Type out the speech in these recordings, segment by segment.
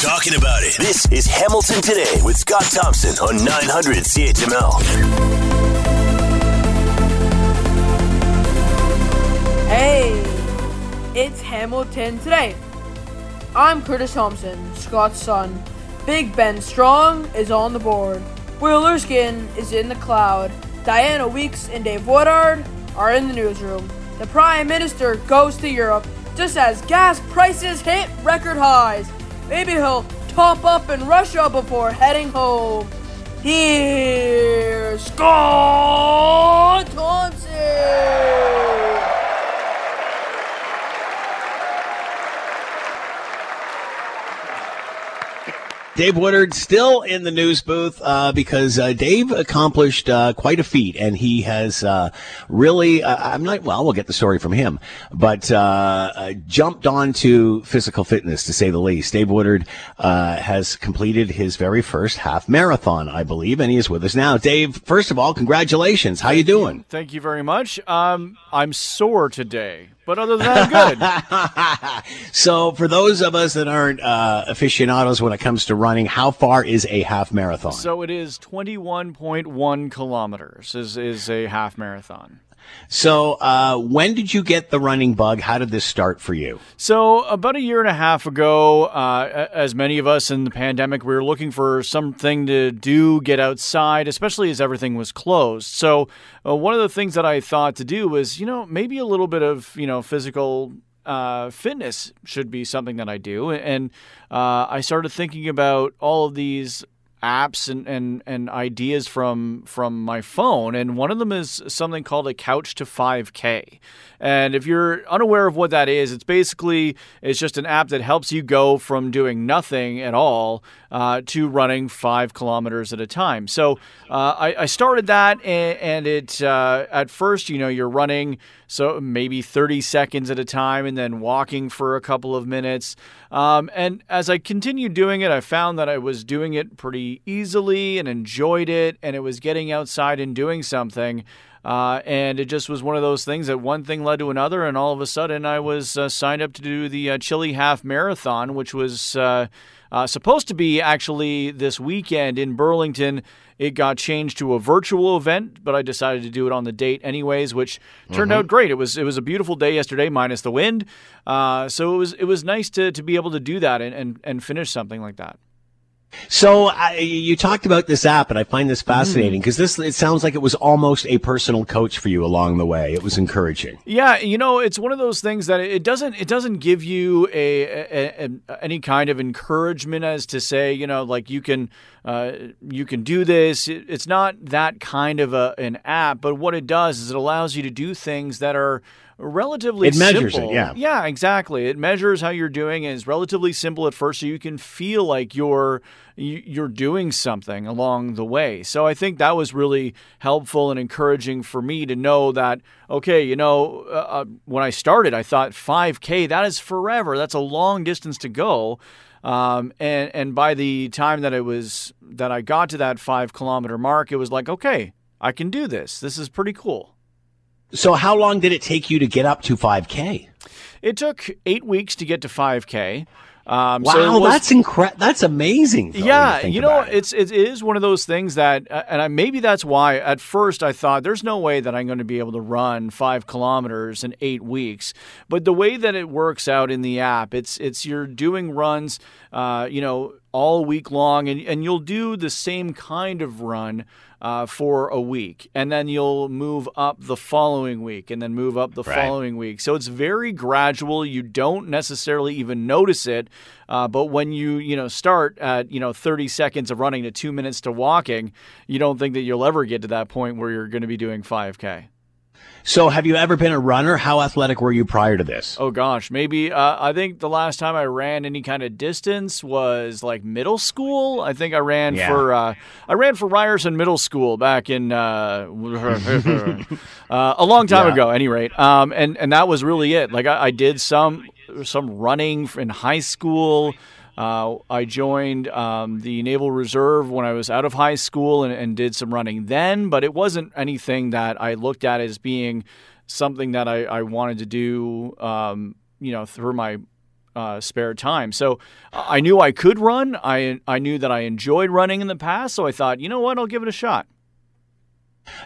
talking about it. This is Hamilton Today with Scott Thompson on 900 CHML. Hey, it's Hamilton Today. I'm Curtis Thompson, Scott's son. Big Ben Strong is on the board. Will Erskine is in the cloud. Diana Weeks and Dave Woodard are in the newsroom. The Prime Minister goes to Europe just as gas prices hit record highs. Maybe he'll top up in Russia before heading home. Here's Scott Thompson. Dave Woodard still in the news booth uh, because uh, Dave accomplished uh, quite a feat, and he has uh, really. uh, I'm not. Well, we'll get the story from him, but uh, jumped onto physical fitness to say the least. Dave Woodard uh, has completed his very first half marathon, I believe, and he is with us now. Dave, first of all, congratulations. How you doing? Thank you very much. Um, I'm sore today, but other than that, I'm good. So, for those of us that aren't uh, aficionados when it comes to running, how far is a half marathon? so it is 21.1 kilometers. Is is a half marathon. So, uh, when did you get the running bug? How did this start for you? So about a year and a half ago, uh, as many of us in the pandemic, we were looking for something to do, get outside, especially as everything was closed. So uh, one of the things that I thought to do was, you know, maybe a little bit of you know physical uh, fitness should be something that I do, and uh, I started thinking about all of these apps and, and, and ideas from from my phone and one of them is something called a couch to 5k and if you're unaware of what that is it's basically it's just an app that helps you go from doing nothing at all uh, to running five kilometers at a time so uh, I, I started that and, it uh, at first you know you're running so maybe 30 seconds at a time and then walking for a couple of minutes um, and as I continued doing it, I found that I was doing it pretty easily and enjoyed it, and it was getting outside and doing something. Uh, and it just was one of those things that one thing led to another, and all of a sudden I was uh, signed up to do the uh, Chilly Half Marathon, which was uh, uh, supposed to be actually this weekend in Burlington. It got changed to a virtual event, but I decided to do it on the date anyways, which turned out great. It was it was a beautiful day yesterday, minus the wind. Uh, so it was it was nice to to be able to do that and and, and finish something like that. So, I, you talked about this app, and I find this fascinating because this it sounds like it was almost a personal coach for you along the way. It was encouraging. Yeah, you know, it's one of those things that it doesn't it doesn't give you a, a, a any kind of encouragement as to say, you know, like you can uh, you can do this. It, it's not that kind of a, an app, but what it does is it allows you to do things that are relatively It measures it, simple. yeah. Yeah, exactly. It measures how you're doing and it's relatively simple at first so you can feel like you're you- you're doing something along the way. So I think that was really helpful and encouraging for me to know that okay, you know, uh, uh, when I started I thought 5k that is forever. That's a long distance to go. Um, and and by the time that it was that I got to that 5 kilometer mark, it was like, okay, I can do this. This is pretty cool. So, how long did it take you to get up to 5K? It took 8 weeks to get to 5k. Um, Wow, so was- that's incredible. That's amazing. though, yeah, think you know, it. it's it is one of those things that, uh, and I, maybe that's why at first I thought there's no way that I'm going to be able to run five kilometers in eight weeks. But the way that it works out in the app, it's it's you're doing runs, uh, you know, all week long, and and you'll do the same kind of run. Uh, for a week, and then you'll move up the following week, and then move up the Right. following week. So it's very gradual. You don't necessarily even notice it, uh, but when you you know start at you know 30 seconds of running to two minutes to walking, you don't think that you'll ever get to that point where you're going to be doing 5K. So, have you ever been a runner? How athletic were you prior to this? Oh gosh, maybe uh, I think the last time I ran any kind of distance was like middle school. I think I ran Yeah. for uh, I ran for Ryerson Middle School back in uh, uh, a long time Yeah. ago. At any rate, um, and and that was really it. Like I, I did some some running in high school. Uh, I joined um, the Naval Reserve when I was out of high school and, and did some running then, but it wasn't anything that I looked at as being something that I, I wanted to do, um, you know, through my uh, spare time. So I knew I could run. I I knew that I enjoyed running in the past. So I thought, you know what, I'll give it a shot.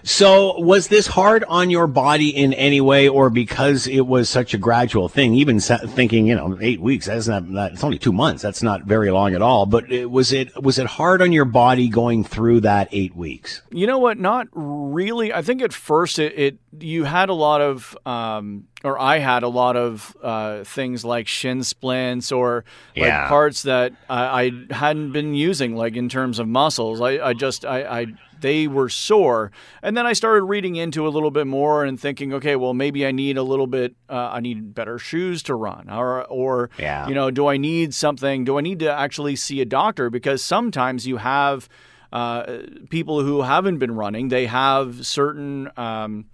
So, was this hard on your body in any way, or because it was such a gradual thing? Even thinking, you know, eight weeks, that's not—it's only two months. That's not very long at all. But it, was it was it hard on your body going through that eight weeks? You know what? Not really. I think at first it, it you had a lot of, um, or I had a lot of uh, things like shin splints or like yeah. parts that I, I, hadn't been using, like in terms of muscles. I, I just I, I they were sore. And then I started reading into a little bit more and thinking, okay, well, maybe I need a little bit, uh, I need better shoes to run, or, or yeah. you know, do I need something? Do I need to actually see a doctor? Because sometimes you have uh, people who haven't been running, they have certain. Um,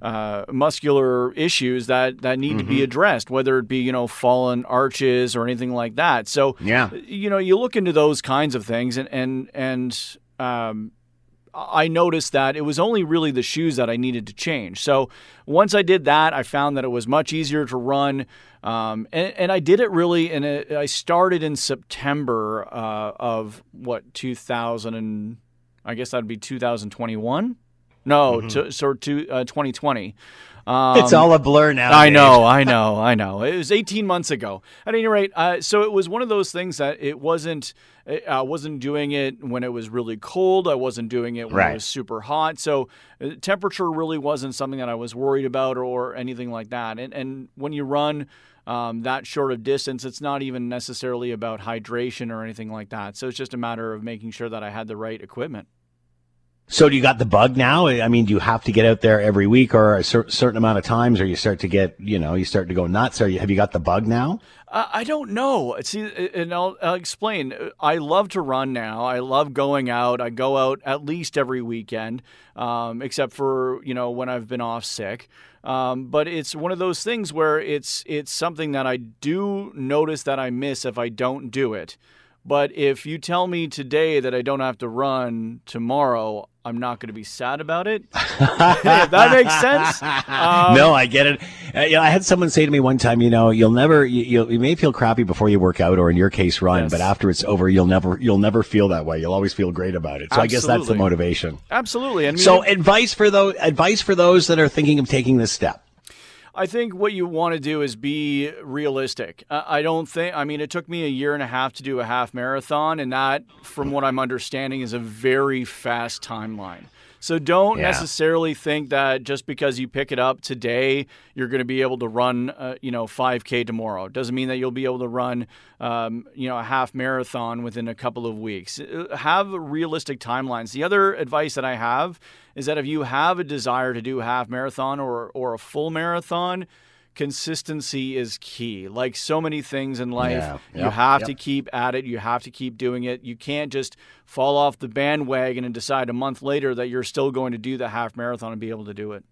uh, muscular issues that that need mm-hmm. to be mm-hmm. addressed, whether it be you know fallen arches or anything like that. So yeah, you know you look into those kinds of things, and and and um, I noticed that it was only really the shoes that I needed to change. So once I did that, I found that it was much easier to run. Um, and, and, I did it really, and I started in September uh, of what 2000 and I guess that'd be 2021. No, mm-hmm. to, so to uh, 2020. Um, it's all a blur now. I know, I know, I know. It was 18 months ago. At any rate, uh, so it was one of those things that it wasn't. I wasn't doing it when it was really cold. I wasn't doing it when right. it was super hot. So uh, temperature really wasn't something that I was worried about or, or anything like that. And and when you run. Um, that short of distance, it's not even necessarily about hydration or anything like that. So it's just a matter of making sure that I had the right equipment. So do you got the bug now? I mean, do you have to get out there every week or a cer- certain amount of times, or you start to get, you know, you start to go nuts? Or you, have you got the bug now? Uh, I don't know. See, and I'll, I'll, explain. I love to run now. I love going out. I go out at least every weekend, um, except for you know when I've been off sick. Um, but it's one of those things where it's it's something that I do notice that I miss if I don't do it. But if you tell me today that I don't have to run tomorrow, I'm not going to be sad about it. that makes sense. Um, no, I get it. Uh, you know, I had someone say to me one time, you know, you'll never, you, you may feel crappy before you work out, or in your case, run, yes. but after it's over, you'll never, you'll never feel that way. You'll always feel great about it. So Absolutely. I guess that's the motivation. Absolutely. And so, advice for those, advice for those that are thinking of taking this step. I think what you want to do is be realistic. I don't think, I mean, it took me a year and a half to do a half marathon, and that, from what I'm understanding, is a very fast timeline. So don't yeah. necessarily think that just because you pick it up today, you're going to be able to run, uh, you know, 5K tomorrow. Doesn't mean that you'll be able to run, um, you know, a half marathon within a couple of weeks. Uh, have realistic timelines. The other advice that I have is that if you have a desire to do a half marathon or or a full marathon, consistency is key. Like so many things in life, yeah, you have yep. to keep at it. You have to keep doing it. You can't just fall off the bandwagon and decide a month later that you're still going to do the half marathon and be able to do it.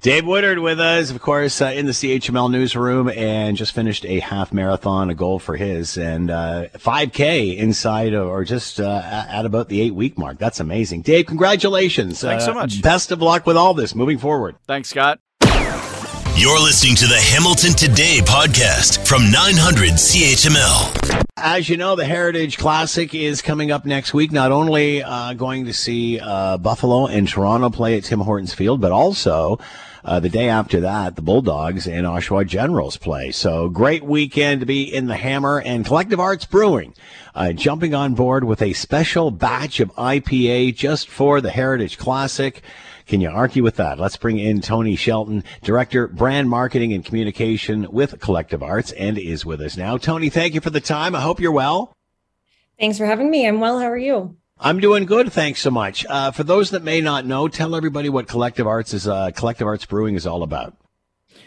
Dave Woodard with us, of course, uh, in the CHML newsroom, and just finished a half marathon, a goal for his, and uh, 5K inside of, or just uh, at about the eight week mark. That's amazing. Dave, congratulations. Thanks so uh, much. Best of luck with all this moving forward. Thanks, Scott. You're listening to the Hamilton Today podcast from 900 CHML. As you know, the Heritage Classic is coming up next week. Not only uh, going to see uh, Buffalo and Toronto play at Tim Hortons Field, but also uh, the day after that, the Bulldogs and Oshawa Generals play. So great weekend to be in the Hammer and Collective Arts Brewing. Uh, jumping on board with a special batch of IPA just for the Heritage Classic. Can you argue with that? Let's bring in Tony Shelton, Director, Brand Marketing and Communication with Collective Arts, and is with us now. Tony, thank you for the time. I hope you're well. Thanks for having me. I'm well. How are you? I'm doing good. Thanks so much. Uh, for those that may not know, tell everybody what Collective Arts is. Uh, Collective Arts Brewing is all about.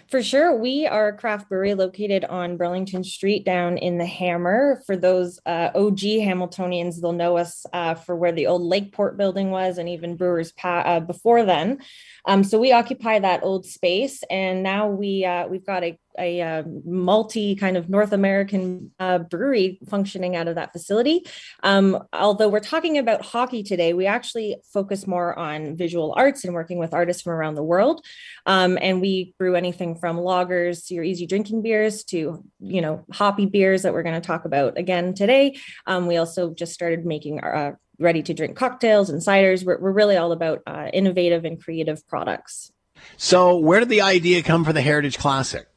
For sure. We are a craft brewery located on Burlington Street down in the Hammer. For those uh, OG Hamiltonians, they'll know us uh, for where the old Lakeport building was and even Brewers pa- uh, before then. Um, so we occupy that old space, and now we uh, we've got a, a uh, multi kind of North American uh, brewery functioning out of that facility. Um, although we're talking about hockey today, we actually focus more on visual arts and working with artists from around the world. Um, and we brew anything from lagers your easy drinking beers to you know hoppy beers that we're going to talk about again today. Um, we also just started making our uh, ready to drink cocktails and ciders. We're, we're really all about uh, innovative and creative products. So, where did the idea come for the Heritage Classic?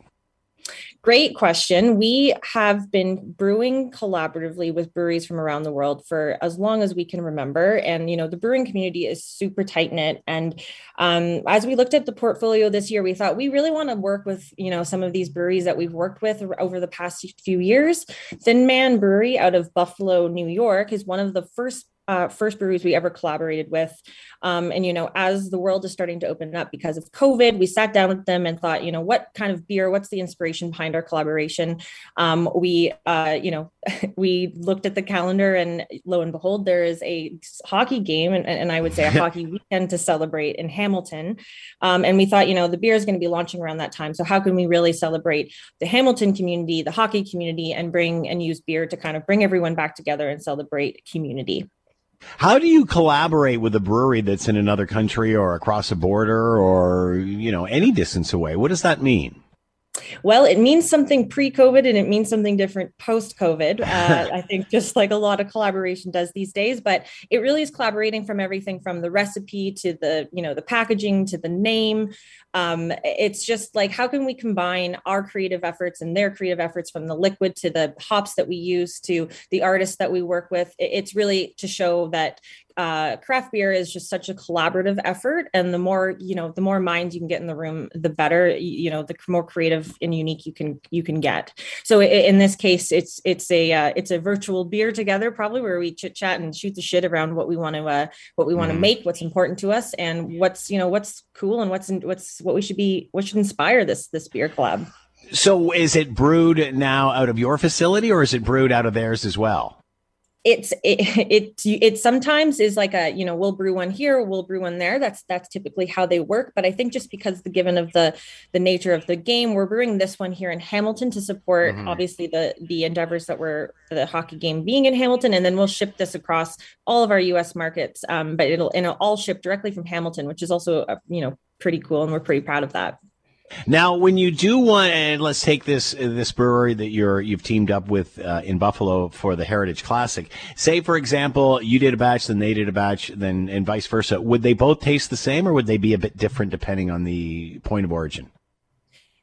Great question. We have been brewing collaboratively with breweries from around the world for as long as we can remember. And, you know, the brewing community is super tight knit. And um, as we looked at the portfolio this year, we thought we really want to work with, you know, some of these breweries that we've worked with over the past few years. Thin Man Brewery out of Buffalo, New York is one of the first uh, first breweries we ever collaborated with. Um, and, you know, as the world is starting to open up because of COVID, we sat down with them and thought, you know, what kind of beer, what's the inspiration behind our collaboration? Um, we, uh, you know, we looked at the calendar and lo and behold, there is a hockey game and, and I would say a hockey weekend to celebrate in Hamilton. Um, and we thought, you know, the beer is going to be launching around that time. So how can we really celebrate the Hamilton community, the hockey community, and bring and use beer to kind of bring everyone back together and celebrate community? How do you collaborate with a brewery that's in another country or across a border or, you know, any distance away? What does that mean? Well, it means something pre-COVID and it means something different post-COVID. Uh, I think just like a lot of collaboration does these days, but it really is collaborating from everything from the recipe to the you know the packaging to the name. Um, it's just like how can we combine our creative efforts and their creative efforts from the liquid to the hops that we use to the artists that we work with. It's really to show that uh, craft beer is just such a collaborative effort. And the more you know the more minds you can get in the room the better you know the more creative and unique you can you can get. So in this case it's it's a uh, it's a virtual beer together probably where we chit chat and shoot the shit around what we want to uh, what we want to mm. make what's important to us and what's you know what's cool and what's what's what we should be what should inspire this this beer club. So is it brewed now out of your facility or is it brewed out of theirs as well it's it, it it sometimes is like a you know we'll brew one here we'll brew one there. That's that's typically how they work. But i think just because the given of the the nature of the game we're brewing this one here in hamilton to support mm-hmm. obviously the the endeavors that were the hockey game being in hamilton. And then we'll ship this across all of our us markets um, but it'll and it'll all ship directly from hamilton which is also uh, you know pretty cool. And we're pretty proud of that now, when you do one, and let's take this this brewery that you're you've teamed up with uh, in Buffalo for the Heritage Classic. Say, for example, you did a batch, then they did a batch, then and vice versa. Would they both taste the same, or would they be a bit different depending on the point of origin?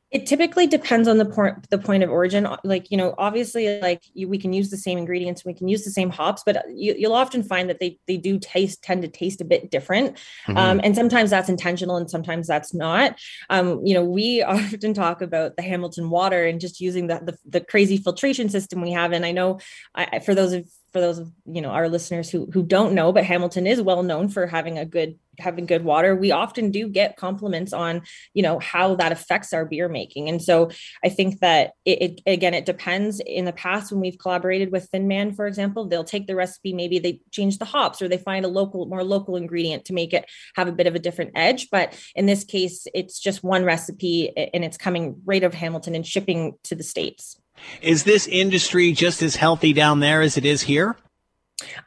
It typically depends on the point the point of origin. Like you know, obviously, like you, we can use the same ingredients, we can use the same hops, but you, will often find that they they do taste tend to taste a bit different, mm-hmm. um, and sometimes that's intentional, and sometimes that's not. Um, you know, we often talk about the Hamilton water and just using the the, the crazy filtration system we have, and I know I, for those of for those of you know our listeners who who don't know, but Hamilton is well known for having a good having good water. We often do get compliments on you know how that affects our beer making, and so I think that it, it again it depends. In the past, when we've collaborated with Thin Man, for example, they'll take the recipe, maybe they change the hops or they find a local more local ingredient to make it have a bit of a different edge. But in this case, it's just one recipe and it's coming right of Hamilton and shipping to the states. Is this industry just as healthy down there as it is here?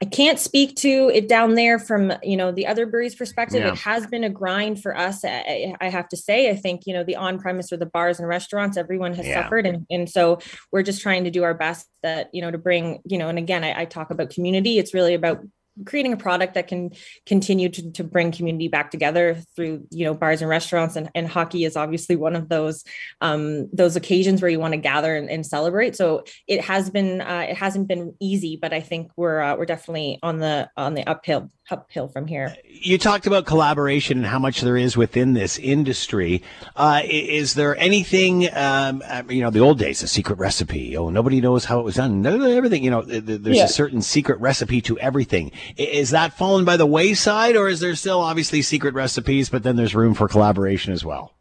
I can't speak to it down there from you know the other breweries' perspective. Yeah. It has been a grind for us. I, I, have to say. I think you know the on-premise or the bars and restaurants, everyone has yeah. suffered, and and so we're just trying to do our best that you know to bring you know. And again, I, I talk about community. It's really about creating a product that can continue to, to bring community back together through you know bars and restaurants. And, and hockey is obviously one of those um, those occasions where you want to gather and, and celebrate. So it has been uh, it hasn't been easy but i think we're uh, we're definitely on the on the uphill uphill from here you talked about collaboration and how much there is within this industry uh, is there anything um, uh, you know the old days a secret recipe oh nobody knows how it was done everything you know there's yeah. a certain secret recipe to everything is that fallen by the wayside, or is there still obviously secret recipes, but then there's room for collaboration as well?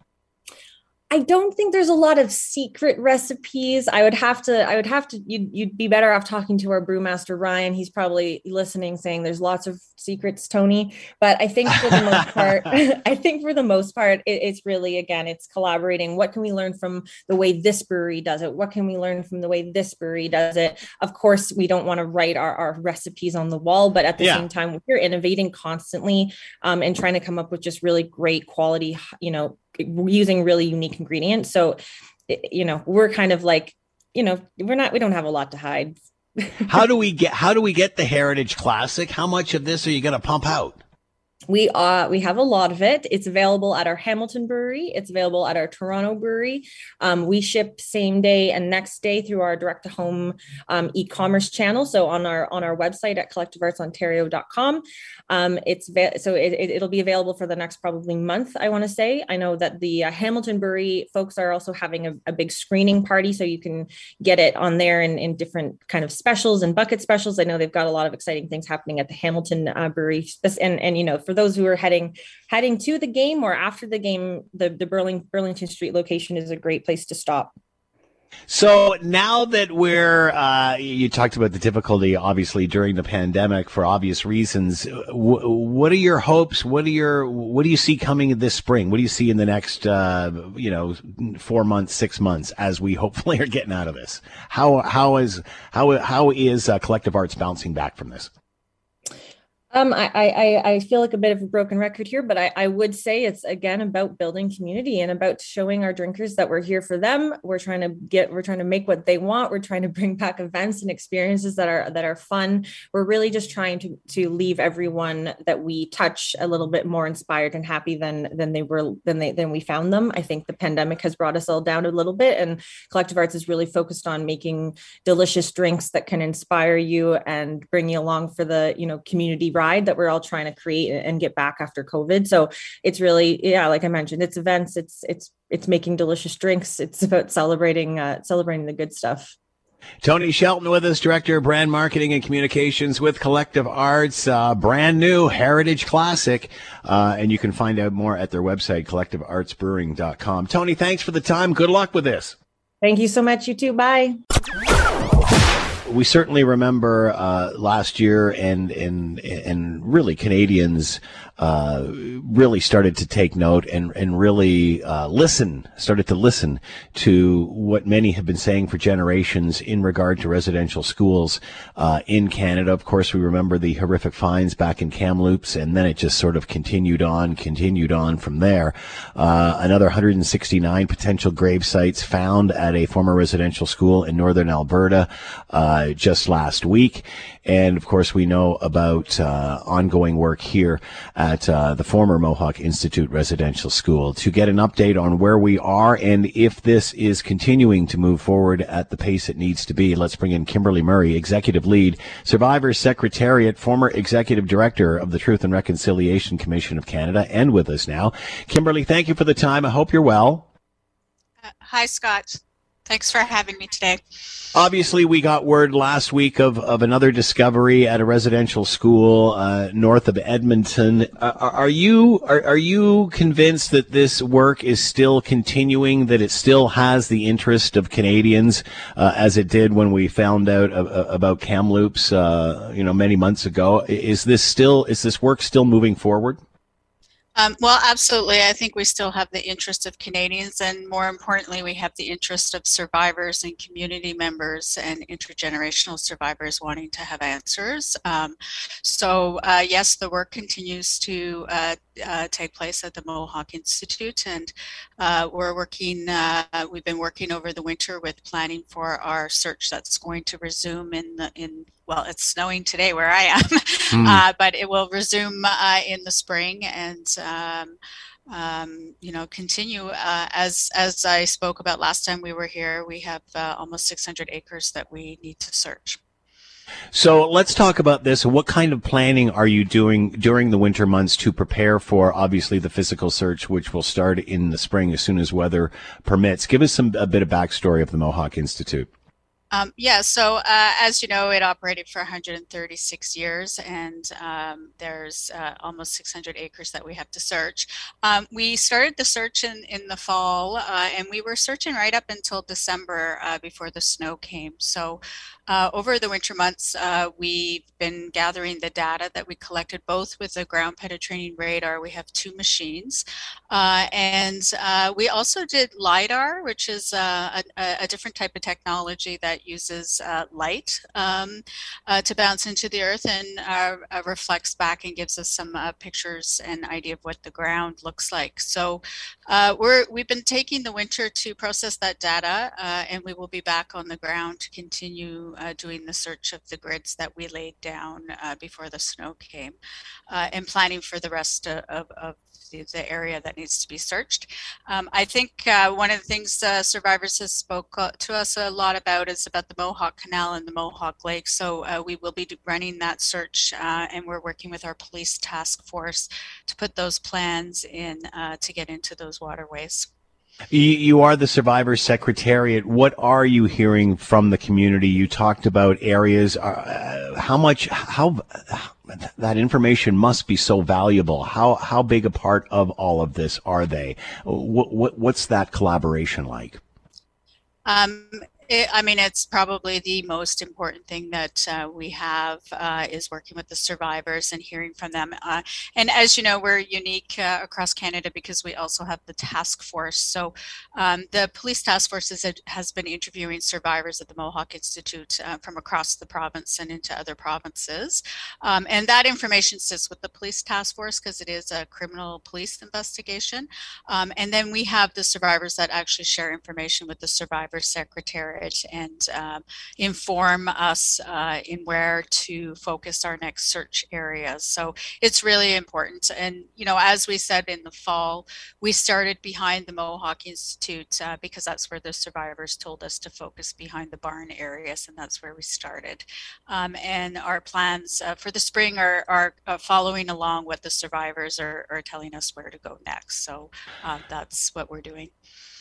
I don't think there's a lot of secret recipes. I would have to, I would have to, you'd, you'd be better off talking to our brewmaster, Ryan. He's probably listening saying there's lots of secrets, Tony. But I think for the most part, I think for the most part, it, it's really, again, it's collaborating. What can we learn from the way this brewery does it? What can we learn from the way this brewery does it? Of course, we don't want to write our, our recipes on the wall, but at the yeah. same time, we're innovating constantly um, and trying to come up with just really great quality, you know, using really unique ingredients. So, you know, we're kind of like, you know, we're not, we don't have a lot to hide. how do we get, how do we get the Heritage Classic? How much of this are you going to pump out? We uh we have a lot of it. It's available at our hamilton brewery. It's available at our toronto brewery. Um, we ship same day and next day through our direct to home um, e-commerce channel. So on our on our website at collectiveartsontario.com um, it's so it, will be available for the next probably month i want to say. I know that the uh, hamilton brewery folks are also having a, a, big screening party so you can get it on there in, in different kind of specials and bucket specials. I know they've got a lot of exciting things happening at the hamilton uh, brewery and and you know for those who are heading heading to the game or after the game, the the Burling, Burlington Street location is a great place to stop. So now that we're, uh, you talked about the difficulty, obviously during the pandemic for obvious reasons. W- what are your hopes? What are your, what do you see coming this spring? What do you see in the next, uh, you know, four months, six months as we hopefully are getting out of this? How how is how how is uh, collective arts bouncing back from this? Um, I, I, I feel like a bit of a broken record here, but I, I would say it's again about building community and about showing our drinkers that we're here for them. We're trying to get, we're trying to make what they want. We're trying to bring back events and experiences that are that are fun. We're really just trying to to leave everyone that we touch a little bit more inspired and happy than than they were than they than we found them. I think the pandemic has brought us all down a little bit, and Collective Arts is really focused on making delicious drinks that can inspire you and bring you along for the you know community ride that we're all trying to create and get back after COVID. So it's really, yeah, like I mentioned, it's events, it's it's it's making delicious drinks. It's about celebrating uh, celebrating the good stuff. Tony Shelton with us, Director of Brand Marketing and Communications with Collective Arts, uh, brand new Heritage Classic. Uh, and you can find out more at their website, collectiveartsbrewing.com. Tony, thanks for the time. Good luck with this. Thank you so much. You too. Bye we certainly remember uh, last year, and and and really Canadians really started to take note and and really uh, listen, started to listen to what many have been saying for generations in regard to residential schools uh, in Canada. Of course, we remember the horrific fines back in Kamloops, and then it just sort of continued on, continued on from there. Uh, another 169 potential grave sites found at a former residential school in northern Alberta uh, just last week, and of course, we know about uh, ongoing work here at uh, the former Mohawk Institute Residential School. To get an update on where we are and if this is continuing to move forward at the pace it needs to be, let's bring in Kimberly Murray, Executive Lead, Survivors Secretariat, former Executive Director of the Truth and Reconciliation Commission of Canada, and with us now. Kimberly, thank you for the time. I hope you're well. Uh, hi, Scott. Thanks for having me today. Obviously, we got word last week of, of another discovery at a residential school uh, north of Edmonton. Uh, are you are, are you convinced that this work is still continuing? That it still has the interest of Canadians uh, as it did when we found out about Kamloops, uh, you know, many months ago? Is this still is this work still moving forward? Um, well, absolutely. I think we still have the interest of Canadians, and more importantly, we have the interest of survivors and community members and intergenerational survivors wanting to have answers. Um, so, uh, yes, the work continues to uh, uh, take place at the Mohawk Institute, and uh, we're working. Uh, we've been working over the winter with planning for our search that's going to resume in the in well, it's snowing today where I am, mm. uh, but it will resume uh, in the spring and. Um, um, you know, continue uh, as as I spoke about last time we were here. We have uh, almost 600 acres that we need to search. So let's talk about this. What kind of planning are you doing during the winter months to prepare for obviously the physical search, which will start in the spring as soon as weather permits? Give us some a bit of backstory of the Mohawk Institute. Um, yeah, so uh, as you know, it operated for 136 years, and um, there's uh, almost 600 acres that we have to search. Um, we started the search in, in the fall, uh, and we were searching right up until December uh, before the snow came. So uh, over the winter months, uh, we've been gathering the data that we collected both with the ground penetrating radar. We have two machines. Uh, and uh, we also did LIDAR, which is uh, a, a, different type of technology that uses uh, light um, to bounce into the earth and reflects back and gives us some pictures and idea of what the ground looks like. So we're, we've been taking the winter to process that data, and we will be back on the ground to continue uh, doing the search of the grids that we laid down uh, before the snow came uh, and planning for the rest of, of the, the, area that needs to be searched. Um, I think uh, one of the things uh, survivors has spoke uh, to us a lot about is about the Mohawk Canal and the Mohawk Lake. So we will be running that search and we're working with our police task force to put those plans in to get into those waterways. You, you are the survivor secretariat. What are you hearing from the community? You talked about areas. Uh, how much? How that information must be so valuable. How how big a part of all of this are they? What, what what's that collaboration like? Um, it, I mean, it's probably the most important thing that uh, we have uh, is working with the survivors and hearing from them. Uh, and as you know, we're unique uh, across Canada because we also have the task force. So um, the police task force is, has been interviewing survivors at the Mohawk Institute uh, from across the province and into other provinces. Um, and that information sits with the police task force because it is a criminal police investigation. Um, and then we have the survivors that actually share information with the survivor secretary and um, inform us uh, in where to focus our next search areas. So it's really important. And, you know, as we said in the fall, we started behind the Mohawk Institute uh, because that's where the survivors told us to focus behind the barn areas, and that's where we started. Um, and our plans uh, for the spring are, are uh, following along what the survivors are, are, telling us where to go next. So uh, that's what we're doing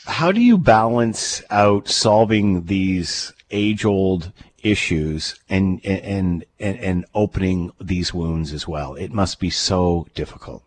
how do you balance out solving these age old issues and, and and and opening these wounds as well? It must be so difficult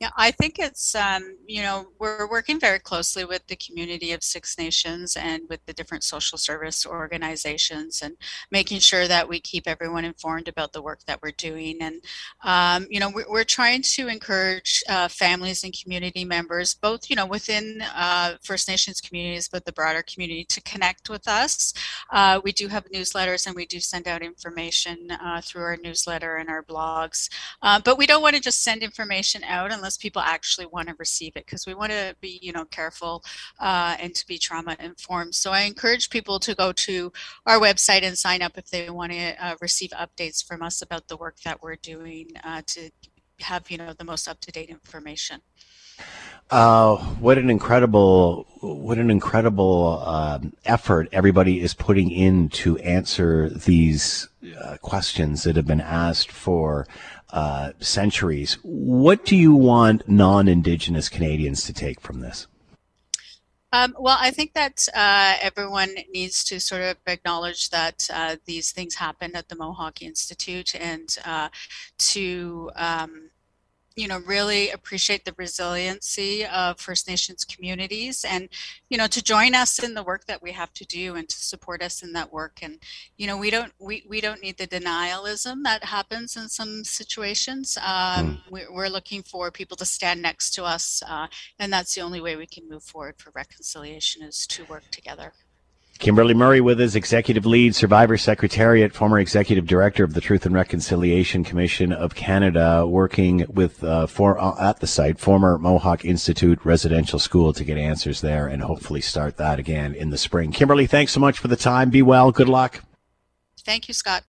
yeah, I think it's, um, you know, we're working very closely with the community of Six Nations and with the different social service organizations and making sure that we keep everyone informed about the work that we're doing. And, um, you know, we're, we're, trying to encourage uh, families and community members, both, you know, within uh, First Nations communities, but the broader community to connect with us. Uh, we do have newsletters and we do send out information uh, through our newsletter and our blogs. Uh, but we don't want to just send information out unless unless people actually want to receive it because we want to be you know careful uh, and to be trauma informed so i encourage people to go to our website and sign up if they want to uh, receive updates from us about the work that we're doing uh, to have you know the most up-to-date information. Uh, what an incredible, what an incredible uh, effort everybody is putting in to answer these uh, questions that have been asked for uh, centuries. What do you want non-Indigenous Canadians to take from this? Um, well, I think that uh, everyone needs to sort of acknowledge that uh, these things happen at the Mohawk Institute and uh, to um, you know, really appreciate the resiliency of First Nations communities and, you know, to join us in the work that we have to do and to support us in that work. And, you know, we don't, we, we don't need the denialism that happens in some situations. Um, mm. we're, looking for people to stand next to us. Uh, and that's the only way we can move forward for reconciliation is to work together. Kimberly Murray with us, Executive Lead, Survivor Secretariat, former Executive Director of the Truth and Reconciliation Commission of Canada, working with uh, for uh, at the site, former Mohawk Institute Residential School, to get answers there and hopefully start that again in the spring. Kimberly, thanks so much for the time. Be well. Good luck. Thank you, Scott.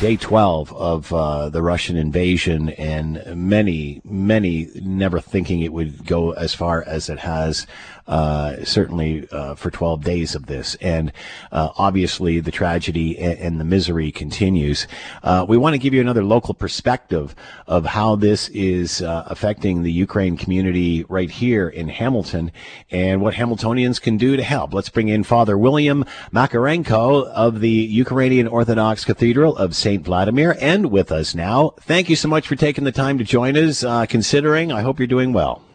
Day 12 of uh, the Russian invasion, and many, many never thinking it would go as far as it has. Uh, certainly uh, for 12 days of this. And uh, obviously, the tragedy and, and, the misery continues. Uh, we want to give you another local perspective of how this is uh, affecting the Ukraine community right here in Hamilton and what Hamiltonians can do to help. Let's bring in Father William Makarenko of the Ukrainian Orthodox Cathedral of St. Vladimir and with us now. Thank you so much for taking the time to join us. considering, I hope you're doing well.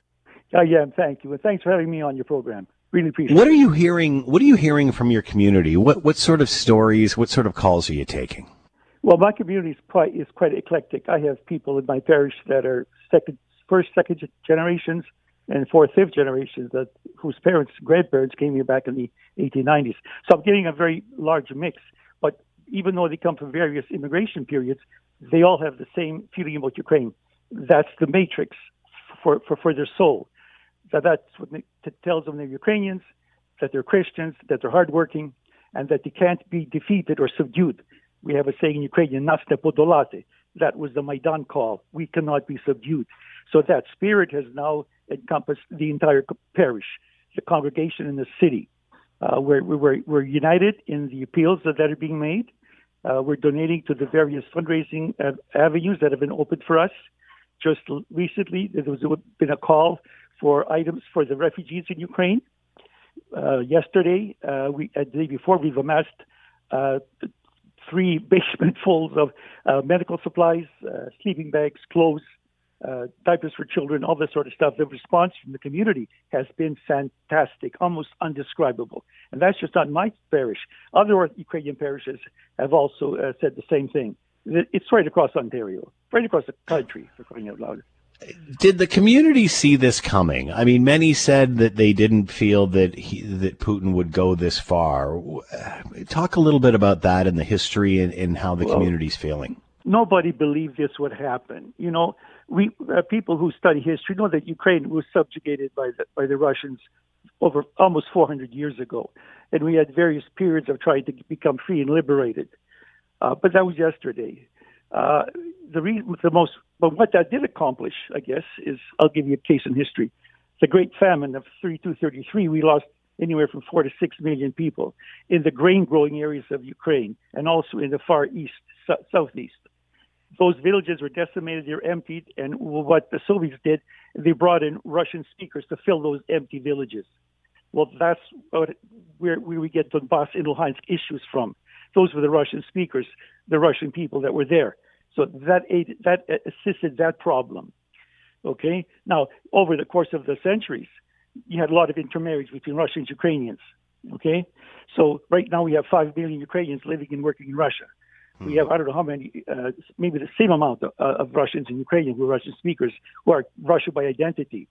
Yeah, thank you. And thanks for having me on your program. Really appreciate what it. What are you hearing? What are you hearing from your community? What what sort of stories? What sort of calls are you taking? Well, my community is quite is quite eclectic. I have people in my parish that are second, first, second generations, and fourth, fifth generations that whose parents, grandparents came here back in the 1890s. So I'm getting a very large mix. But even though they come from various immigration periods, they all have the same feeling about Ukraine. That's the matrix for for, for their soul that that's what tells them they're Ukrainians, that they're Christians, that they're hardworking, and that they can't be defeated or subdued. We have a saying in Ukrainian, "Nasne podolate." That was the Maidan call. We cannot be subdued. So that spirit has now encompassed the entire parish, the congregation in the city. Uh, we're, we're, we're united in the appeals that, that are being made. Uh, we're donating to the various fundraising avenues that have been opened for us. Just recently, there was been a call for items for the refugees in Ukraine. Uh, yesterday, uh, we, uh, the day before, we've amassed uh, three basementfuls of uh, medical supplies, uh, sleeping bags, clothes, diapers for children, all this sort of stuff. The response from the community has been fantastic, almost undescribable. And that's just not my parish. Other Ukrainian parishes have also said the same thing. It's right across Ontario, right across the country, for crying out loud did the community see this coming? I mean, many said that they didn't feel that he, that Putin would go this far. Talk a little bit about that and the history and, and how the well, community's feeling. Nobody believed this would happen. You know, we uh, people who study history know that Ukraine was subjugated by the by the Russians over almost 400 years ago, and we had various periods of trying to become free and liberated. Uh, but that was yesterday. Uh, the reason, the most, but what that did accomplish, I guess, is I'll give you a case in history. The Great Famine of 3233, we lost anywhere from four to six million people in the grain growing areas of Ukraine and also in the far east, so- southeast. Those villages were decimated, they were emptied, and what the Soviets did, they brought in Russian speakers to fill those empty villages. Well, that's what, where, where we get Donbass and issues from. Those were the Russian speakers, the Russian people that were there. So that aid, that assisted that problem. Okay. Now, over the course of the centuries, you had a lot of intermarriage between Russians and Ukrainians. Okay. So right now we have five million Ukrainians living and working in Russia. Hmm. We have I don't know how many, uh, maybe the same amount of, uh, of Russians and Ukrainians who are Russian speakers who are Russian by identity.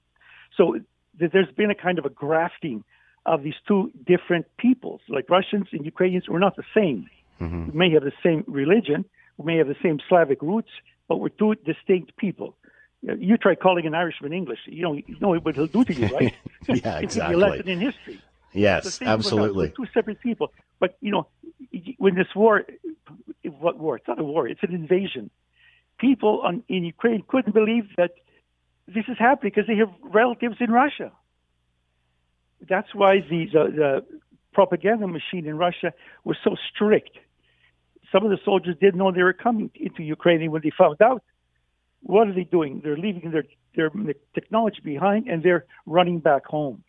So th- there's been a kind of a grafting of these two different peoples. Like Russians and Ukrainians were not the same. Mm-hmm. We may have the same religion, we may have the same Slavic roots, but we're two distinct people. You try calling an Irishman English, you know, you know what he'll do to you, right? yeah, exactly. It's a lesson in history. Yes, absolutely. Two separate people, but you know, when this war, what war? It's not a war; it's an invasion. People on, in Ukraine couldn't believe that this is happening because they have relatives in Russia. That's why the, the, the propaganda machine in Russia was so strict some of the soldiers didn't know they were coming into Ukraine when they found out. What are they doing? They're leaving their their technology behind and they're running back home.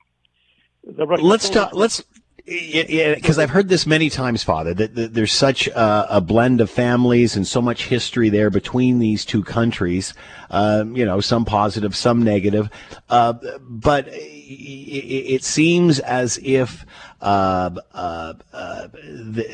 let's talk. Let's yeah, because I've heard this many times, Father, that, that there's such a, a, blend of families and so much history there between these two countries. Um, you know, some positive, some negative. Uh, but it, it, seems as if uh, uh, uh,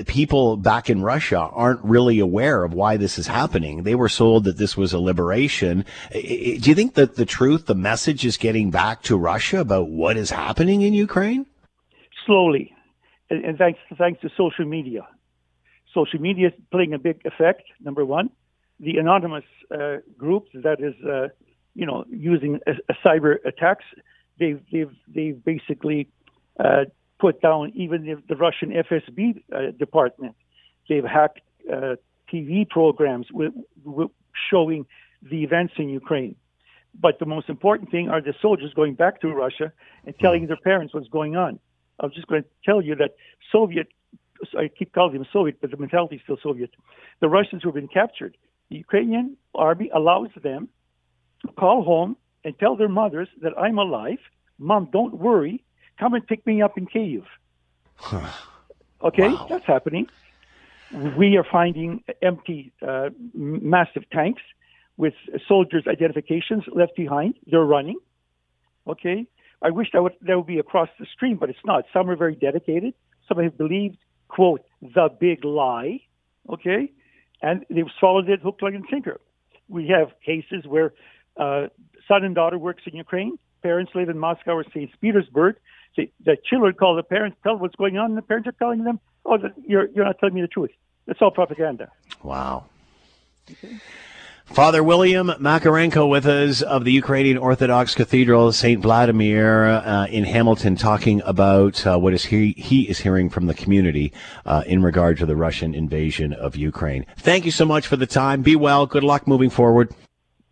people back in Russia aren't really aware of why this is happening. They were sold that this was a liberation. Do you think that the truth, the message is getting back to Russia about what is happening in Ukraine? Slowly and, thanks thanks to social media. Social media is playing a big effect. Number one, the anonymous uh, groups that is, uh, you know, using a, a cyber attacks. They've they've they've basically uh, put down even the, the Russian FSB uh, department. They've hacked uh, TV programs with, with showing the events in Ukraine. But the most important thing are the soldiers going back to Russia and telling their parents what's going on. I was just going to tell you that Soviet, I keep calling them Soviet, but the mentality is still Soviet. The Russians who have been captured, the Ukrainian army allows them to call home and tell their mothers that I'm alive. Mom, don't worry. Come and pick me up in Kiev. okay, Wow. that's happening. We are finding empty, uh, massive tanks with soldiers' identifications left behind. They're running. Okay, I wish that would that would be across the stream, but it's not. Some are very dedicated. Some have believed, quote, the big lie. Okay, and they've swallowed it hook, line, and sinker. We have cases where uh, son and daughter works in Ukraine. Parents live in Moscow or St. Petersburg. So the children call the parents, tell them what's going on, and the parents are telling them, "Oh, you're you're not telling me the truth." That's all propaganda. Wow. Father William Makarenko with us of the Ukrainian Orthodox Cathedral St. Vladimir uh, in Hamilton talking about uh, what is he, he is hearing from the community uh, in regard to the Russian invasion of Ukraine. Thank you so much for the time. Be well. Good luck moving forward.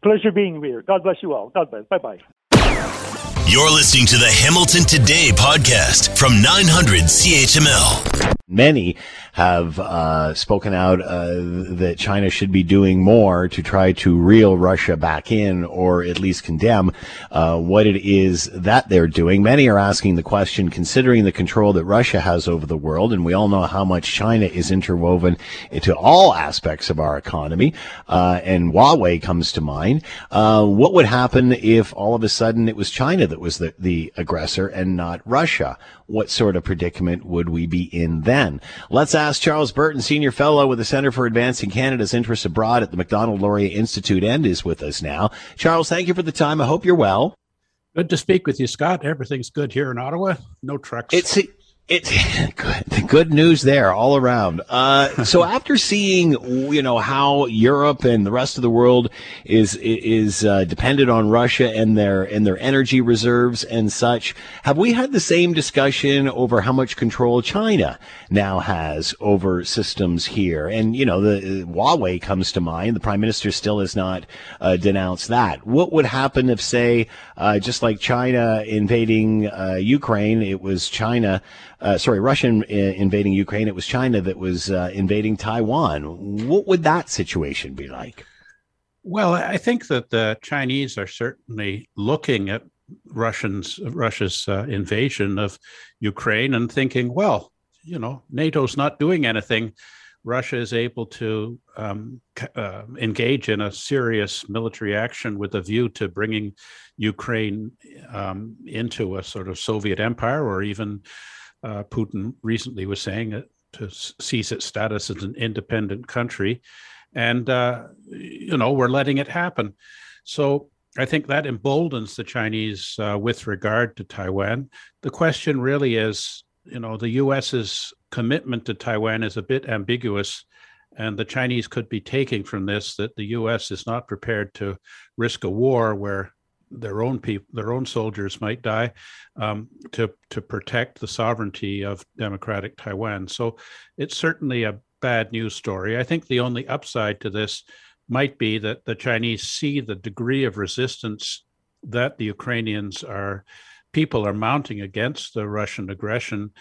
Pleasure being here. God bless you all. God bless. Bye bye. You're listening to the Hamilton Today podcast from 900 CHML. Many have uh, spoken out uh, that China should be doing more to try to reel Russia back in, or at least condemn uh, what it is that they're doing. Many are asking the question, considering the control that Russia has over the world, and we all know how much China is interwoven into all aspects of our economy, uh, and Huawei comes to mind. Uh, what would happen if all of a sudden it was China that was the, the aggressor and not Russia? What sort of predicament would we be in then? Let's ask Charles Burton, Senior Fellow with the Center for Advancing Canada's Interests Abroad at the Macdonald Laurier Institute, and is with us now. Charles, thank you for the time. I hope you're well. Good to speak with you, Scott. Everything's good here in Ottawa. No trucks. It's it's good, good news there all around. Uh, so after seeing you know how Europe and the rest of the world is is uh, dependent on Russia and their and their energy reserves and such, have we had the same discussion over how much control China now has over systems here? And you know the Huawei comes to mind. The prime minister still has not uh, denounced that. What would happen if, say, uh, just like China invading uh, Ukraine, it was China uh, sorry, Russian in- invading Ukraine. It was China that was uh, invading Taiwan. What would that situation be like? well, I think that the Chinese are certainly looking at Russians Russia's uh, invasion of Ukraine and thinking, well, you know, NATO's not doing anything. Russia is able to um, uh, engage in a serious military action with a view to bringing Ukraine um, into a sort of Soviet empire, or even uh, Putin recently was saying it, to seize its status as an independent country. And, uh, you know, we're letting it happen. So I think that emboldens the Chinese uh, with regard to Taiwan. The question really is, you know, the US's commitment to Taiwan is a bit ambiguous. And the Chinese could be taking from this that the U.S. is not prepared to risk a war where their own people, their own soldiers might die um, to to protect the sovereignty of democratic Taiwan. So it's certainly a bad news story. I think the only upside to this might be that the Chinese see the degree of resistance that the Ukrainians are people are mounting against the Russian aggression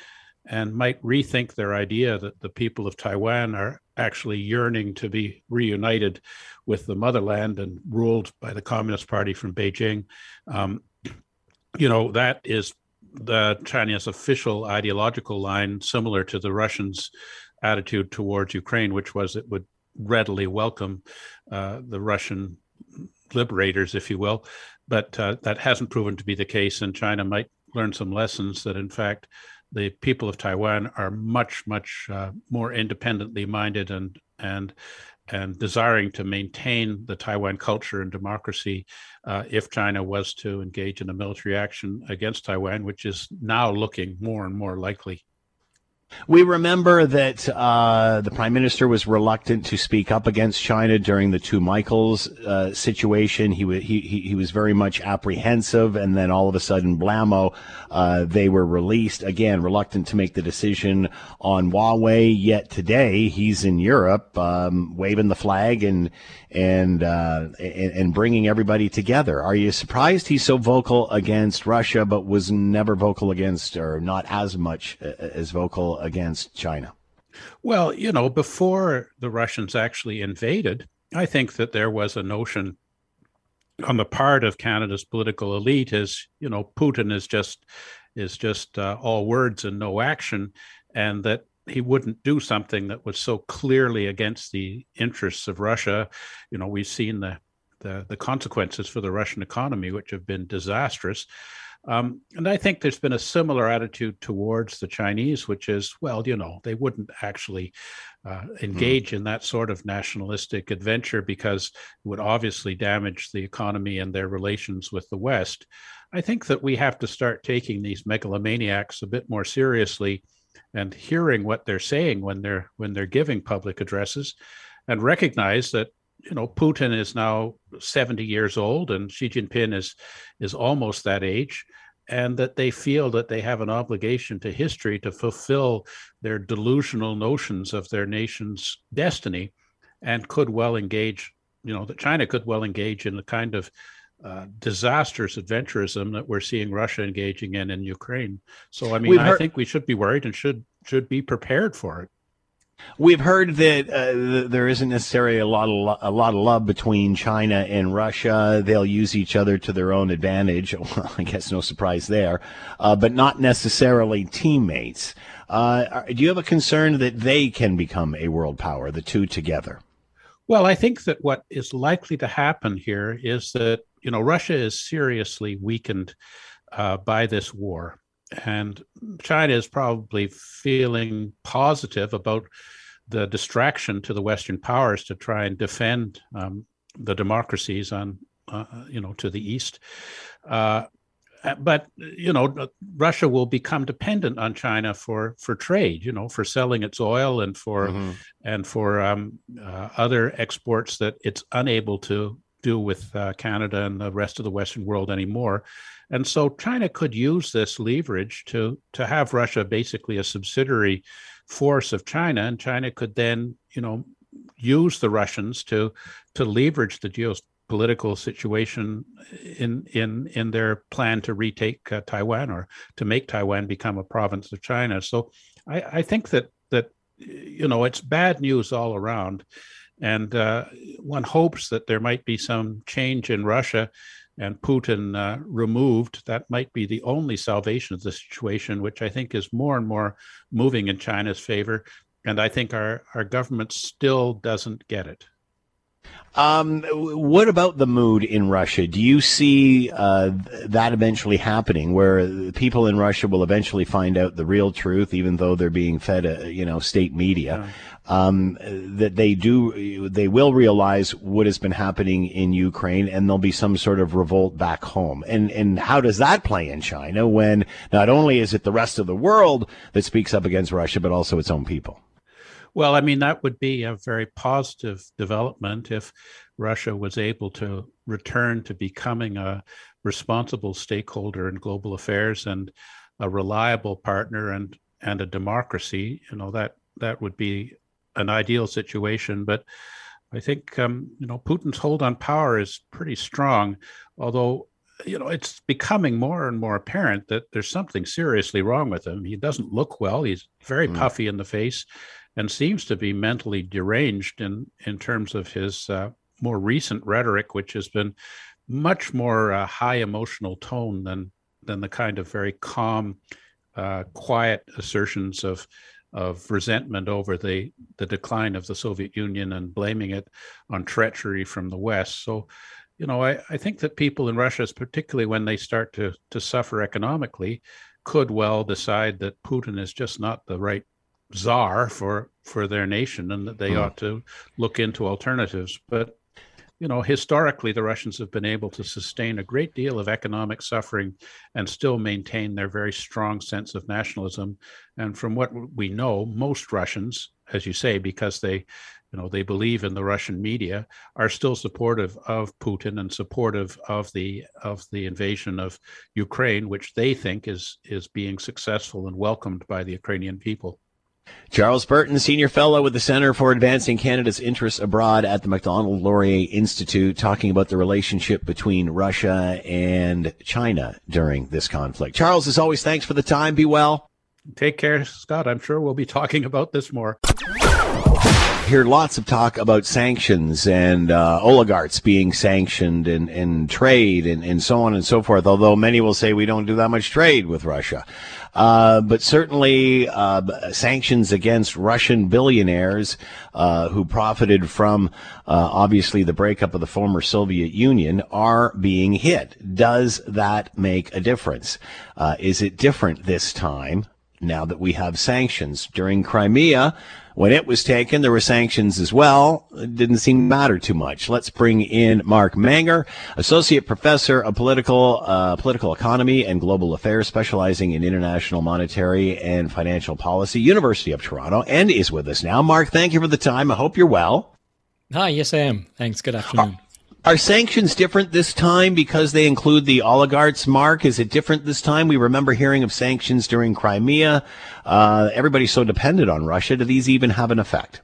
and might rethink their idea that the people of Taiwan are actually yearning to be reunited with the motherland and ruled by the Communist Party from Beijing. Um, you know, that is the Chinese official ideological line, similar to the Russians' attitude towards Ukraine, which was it would readily welcome uh, the Russian liberators, if you will. But uh, that hasn't proven to be the case, and China might learn some lessons that, in fact, the people of Taiwan are much, much uh, more independently minded and and and desiring to maintain the Taiwan culture and democracy uh, if China was to engage in a military action against Taiwan, which is now looking more and more likely. We remember that uh, the prime minister was reluctant to speak up against China during the two Michaels uh, situation. He, w- he, he was very much apprehensive, and then all of a sudden, blammo, uh, they were released again, reluctant to make the decision on Huawei. Yet today, he's in Europe, um, waving the flag and and, uh, and and bringing everybody together. Are you surprised he's so vocal against Russia, but was never vocal against, or not as much uh, as vocal against China? Well, you know, before the Russians actually invaded, I think that there was a notion on the part of Canada's political elite is, you know, Putin is just is just uh, all words and no action, and that he wouldn't do something that was so clearly against the interests of Russia. You know, we've seen the the, the consequences for the Russian economy, which have been disastrous. Um, and I think there's been a similar attitude towards the Chinese, which is, well, you know, they wouldn't actually uh, hmm. engage mm. in that sort of nationalistic adventure because it would obviously damage the economy and their relations with the West. I think that we have to start taking these megalomaniacs a bit more seriously and hearing what they're saying when they're when they're giving public addresses and recognize that you know Putin is now 70 years old and Xi Jinping is is almost that age and that they feel that they have an obligation to history to fulfill their delusional notions of their nation's destiny and could well engage you know that China could well engage in the kind of uh, disastrous adventurism that we're seeing Russia engaging in in Ukraine. So I mean, I think we should be worried and should should be prepared for it. We've heard that uh, there isn't necessarily a lot of lo- a lot of love between China and Russia. They'll use each other to their own advantage. Well, I guess no surprise there, uh, but not necessarily teammates. Uh, do you have a concern that they can become a world power, the two together? Well, I think that what is likely to happen here is that you know Russia is seriously weakened uh, by this war and China is probably feeling positive about the distraction to the Western powers to try and defend um, the democracies on, uh, you know, to the east. Uh, but you know, Russia will become dependent on China for for trade. You know, for selling its oil and for mm-hmm. and for um, uh, other exports that it's unable to do with uh, Canada and the rest of the Western world anymore. And so China could use this leverage to to have Russia basically a subsidiary force of China, and China could then, you know, use the Russians to to leverage the geopolitical situation in in in their plan to retake uh, Taiwan or to make Taiwan become a province of China. So I, I think that that you know it's bad news all around, and uh, one hopes that there might be some change in Russia and Putin uh, removed, that might be the only salvation of the situation, which I think is more and more moving in China's favor. And I think our, our government still doesn't get it. Um, what about the mood in Russia? Do you see uh, that eventually happening, where people in Russia will eventually find out the real truth, even though they're being fed, a, you know, state media? Um, that they do, they will realize what has been happening in Ukraine, and there'll be some sort of revolt back home. And and how does that play in China when not only is it the rest of the world that speaks up against Russia, but also its own people? Well, I mean, that would be a very positive development if Russia was able to return to becoming a responsible stakeholder in global affairs and a reliable partner and and a democracy. You know that that would be an ideal situation, but I think um, you know Putin's hold on power is pretty strong, although you know it's becoming more and more apparent that there's something seriously wrong with him. He doesn't look well. He's very mm. puffy in the face and seems to be mentally deranged in in terms of his uh, more recent rhetoric, which has been much more uh, high emotional tone than than the kind of very calm, uh, quiet assertions of of resentment over the the decline of the Soviet Union and blaming it on treachery from the West. So, you know, I, I think that people in Russia, particularly when they start to to suffer economically, could well decide that Putin is just not the right czar for for their nation and that they mm. ought to look into alternatives but you know, historically, the Russians have been able to sustain a great deal of economic suffering and still maintain their very strong sense of nationalism. And from what we know, most Russians, as you say, because they you know they believe in the Russian media are still supportive of Putin and supportive of the of the invasion of Ukraine, which they think is is being successful and welcomed by the Ukrainian people. Charles Burton, Senior Fellow with the Center for Advancing Canada's Interests Abroad at the Macdonald Laurier Institute, talking about the relationship between Russia and China during this conflict. Charles, as always, thanks for the time. Be well. Take care, Scott. I'm sure we'll be talking about this more hear lots of talk about sanctions and uh, oligarchs being sanctioned and, and trade and, and so on and so forth, although many will say we don't do that much trade with Russia. Uh, but certainly uh, sanctions against Russian billionaires uh, who profited from uh, obviously the breakup of the former Soviet Union are being hit. Does that make a difference? Uh, is it different this time now that we have sanctions? During Crimea, when it was taken, there were sanctions as well. It didn't seem to matter too much. Let's bring in Mark Manger, Associate Professor of Political, uh, Political Economy and Global Affairs, specializing in international monetary and financial policy, University of Toronto, and is with us now. Mark, thank you for the time. I hope you're well. Hi, yes, I am. Thanks. Good afternoon. Are sanctions different this time because they include the oligarchs, Mark? Is it different this time? We remember hearing of sanctions during Crimea. Uh, everybody's so dependent on Russia. Do these even have an effect?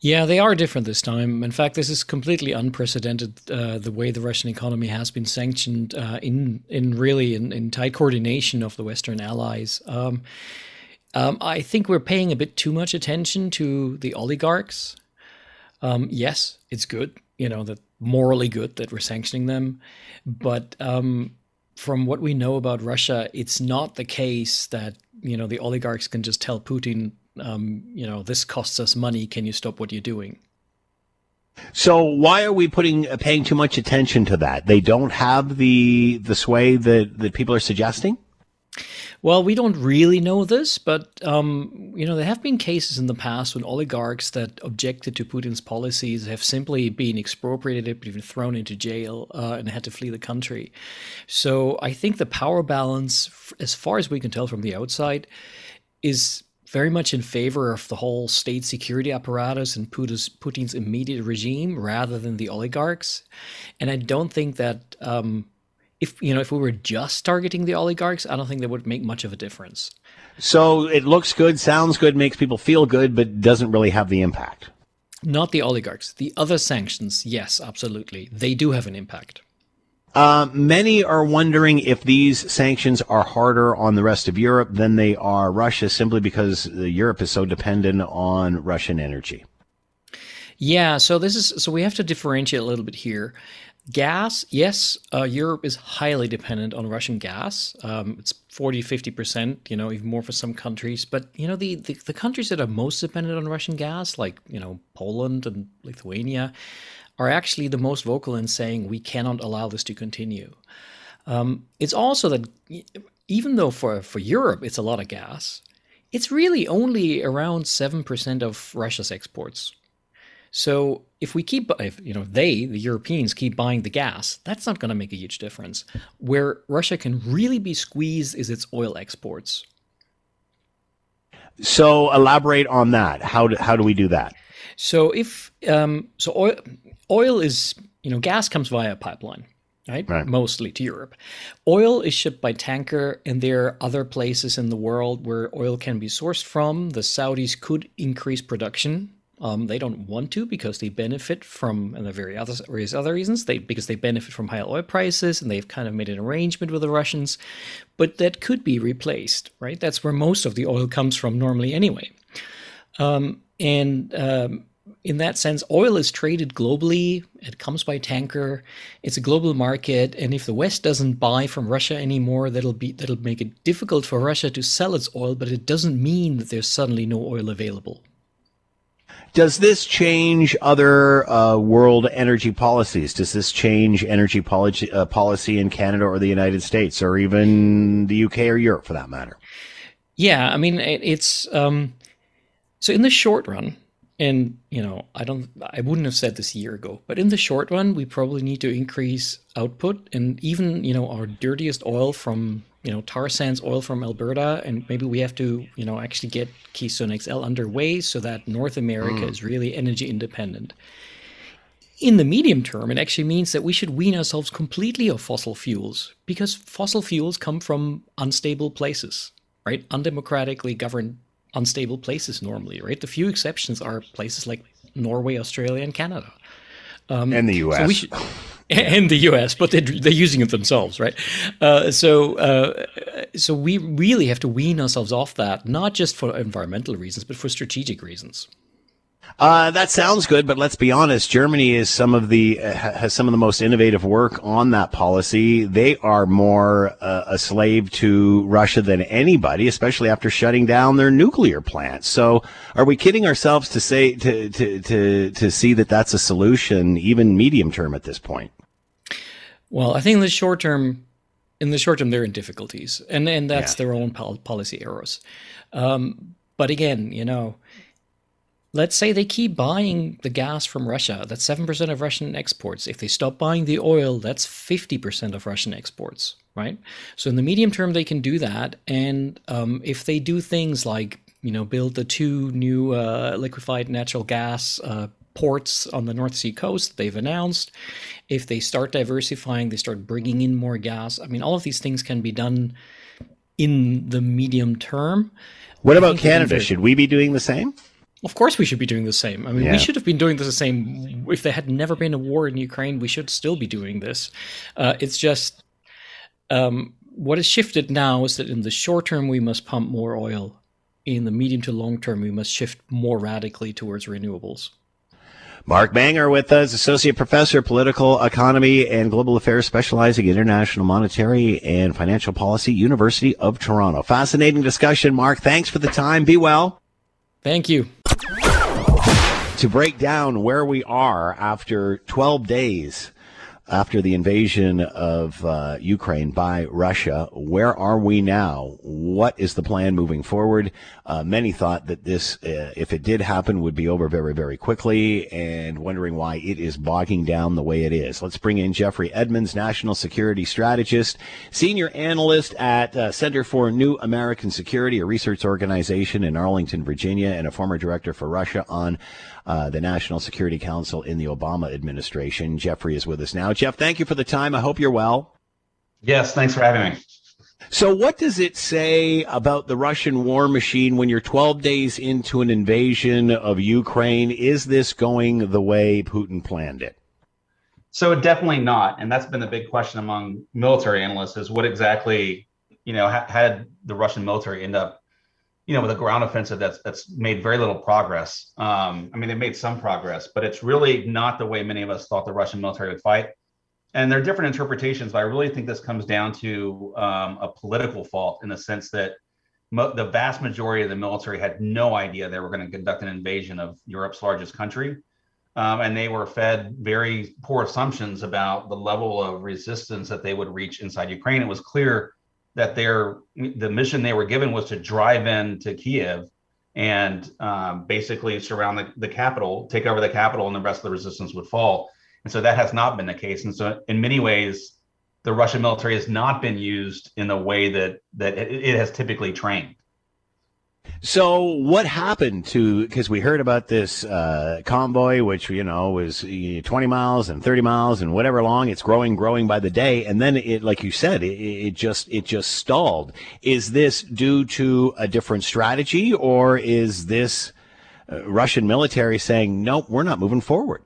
Yeah, they are different this time. In fact, this is completely unprecedented. Uh, the way the Russian economy has been sanctioned uh, in in really in, in, tight coordination of the Western allies. Um, um, I think we're paying a bit too much attention to the oligarchs. Um, yes, it's good you know, that morally good that we're sanctioning them. But um, from what we know about Russia, it's not the case that you know the oligarchs can just tell Putin, um, you know, this costs us money. Can you stop what you're doing? So why are we putting paying too much attention to that? They don't have the the sway that that people are suggesting. Well, we don't really know this, but um, you know there have been cases in the past when oligarchs that objected to Putin's policies have simply been expropriated, even thrown into jail, uh, and had to flee the country. So I think the power balance, as far as we can tell from the outside, is very much in favor of the whole state security apparatus and Putin's, Putin's immediate regime rather than the oligarchs. And I don't think that um, if you know if we were just targeting the oligarchs, I don't think that would make much of a difference. So it looks good, sounds good, makes people feel good, but doesn't really have the impact. Not the oligarchs. The other sanctions, yes, absolutely, they do have an impact. Uh, many are wondering if these sanctions are harder on the rest of Europe than they are Russia, simply because Europe is so dependent on Russian energy. Yeah, so this is so we have to differentiate a little bit here. Gas, yes, uh, Europe is highly dependent on Russian gas. Um, it's 40, 50%, you know, even more for some countries. But, you know, the, the, the, countries that are most dependent on Russian gas, like, you know, Poland and Lithuania, are actually the most vocal in saying we cannot allow this to continue. Um, it's also that even though for, for Europe it's a lot of gas, it's really only around 7% of Russia's exports. So if we keep, if you know, they, the Europeans, keep buying the gas, that's not going to make a huge difference. Where Russia can really be squeezed is its oil exports. So elaborate on that. How do, how do we do that? So if um, so, oil oil is you know gas comes via pipeline. Right? right? Mostly to Europe. Oil is shipped by tanker, and there are other places in the world where oil can be sourced from. The Saudis could increase production um, they don't want to because they benefit from, and the various other reasons. They because they benefit from high oil prices, and they've kind of made an arrangement with the Russians. But that could be replaced, right? That's where most of the oil comes from normally, anyway. Um, and um, in that sense, oil is traded globally. It comes by tanker. It's a global market, and if the West doesn't buy from Russia anymore, that'll be that'll make it difficult for Russia to sell its oil. But it doesn't mean that there's suddenly no oil available. Does this change other uh, world energy policies? Does this change energy policy, uh, policy in Canada or the United States or even the UK or Europe for that matter? Yeah, I mean, it, it's um, so in the short run, And you know, I don't, I wouldn't have said this a year ago, but in the short run, we probably need to increase output, and even you know, our dirtiest oil from you know tar sands oil from Alberta, and maybe we have to you know actually get Keystone XL underway so that North America mm. is really energy independent. In the medium term, it actually means that we should wean ourselves completely of fossil fuels because fossil fuels come from unstable places, right? Undemocratically governed unstable places normally, right? The few exceptions are places like Norway, Australia, and Canada. Um, and the U.S. So we should, and the U.S., but they're, they're using it themselves, right? Uh, so, uh, so we really have to wean ourselves off that, not just for environmental reasons, but for strategic reasons. Uh, that sounds good, but let's be honest. Germany is some of the uh, has some of the most innovative work on that policy. They are more uh, a slave to Russia than anybody, especially after shutting down their nuclear plants. So, are we kidding ourselves to say to to to to see that that's a solution, even medium term at this point? Well, I think in the short term, in the short term, they're in difficulties, and and that's yeah. their own policy errors. Um, but again, you know let's say they keep buying the gas from Russia. That's 7% of Russian exports. If they stop buying the oil, that's 50% of Russian exports, right? So in the medium term, they can do that. And um, if they do things like, you know, build the two new uh, liquefied natural gas uh, ports on the North Sea coast they've announced, if they start diversifying, they start bringing in more gas. I mean, all of these things can be done in the medium term. What about Canada? Should we be doing the same? Of course, we should be doing the same. I mean, yeah. we should have been doing this the same. If there had never been a war in Ukraine, we should still be doing this. Uh, it's just um, what has shifted now is that in the short term, we must pump more oil. In the medium to long term, we must shift more radically towards renewables. Mark Manger with us, Associate Professor, Political Economy and Global Affairs, specializing in international monetary and financial policy, University of Toronto. Fascinating discussion, Mark. Thanks for the time. Be well. Thank you to break down where we are after 12 days after the invasion of uh, Ukraine by Russia. Where are we now? What is the plan moving forward? Uh, many thought that this, uh, if it did happen, would be over very, very quickly, and wondering why it is bogging down the way it is. Let's bring in Jeffrey Edmonds, national security strategist, senior analyst at uh, Center for New American Security, a research organization in Arlington, Virginia, and a former director for Russia on uh, the National Security Council in the Obama administration. Jeffrey is with us now. Jeff, thank you for the time. I hope you're well. Yes, thanks for having me. So, what does it say about the Russian war machine when you're 12 days into an invasion of Ukraine? Is this going the way Putin planned it? So, definitely not. And that's been the big question among military analysts is what exactly, you know, had the Russian military end up you know, with a ground offensive that's that's made very little progress. Um, I mean, they made some progress, but it's really not the way many of us thought the Russian military would fight. And there are different interpretations, but I really think this comes down to um, a political fault in the sense that mo- the vast majority of the military had no idea they were going to conduct an invasion of Europe's largest country. Um, and they were fed very poor assumptions about the level of resistance that they would reach inside Ukraine. It was clear that their the mission they were given was to drive in to Kiev and um, basically surround the, the capital, take over the capital, and the rest of the resistance would fall. And so that has not been the case. And so, in many ways, the Russian military has not been used in the way that that it, has typically trained. So what happened to because we heard about this uh, convoy, which you know was 20 miles and 30 miles and whatever long. It's growing, growing by the day, and then it, like you said, it, it just it just stalled. Is this due to a different strategy, or is this uh, Russian military saying nope, we're not moving forward?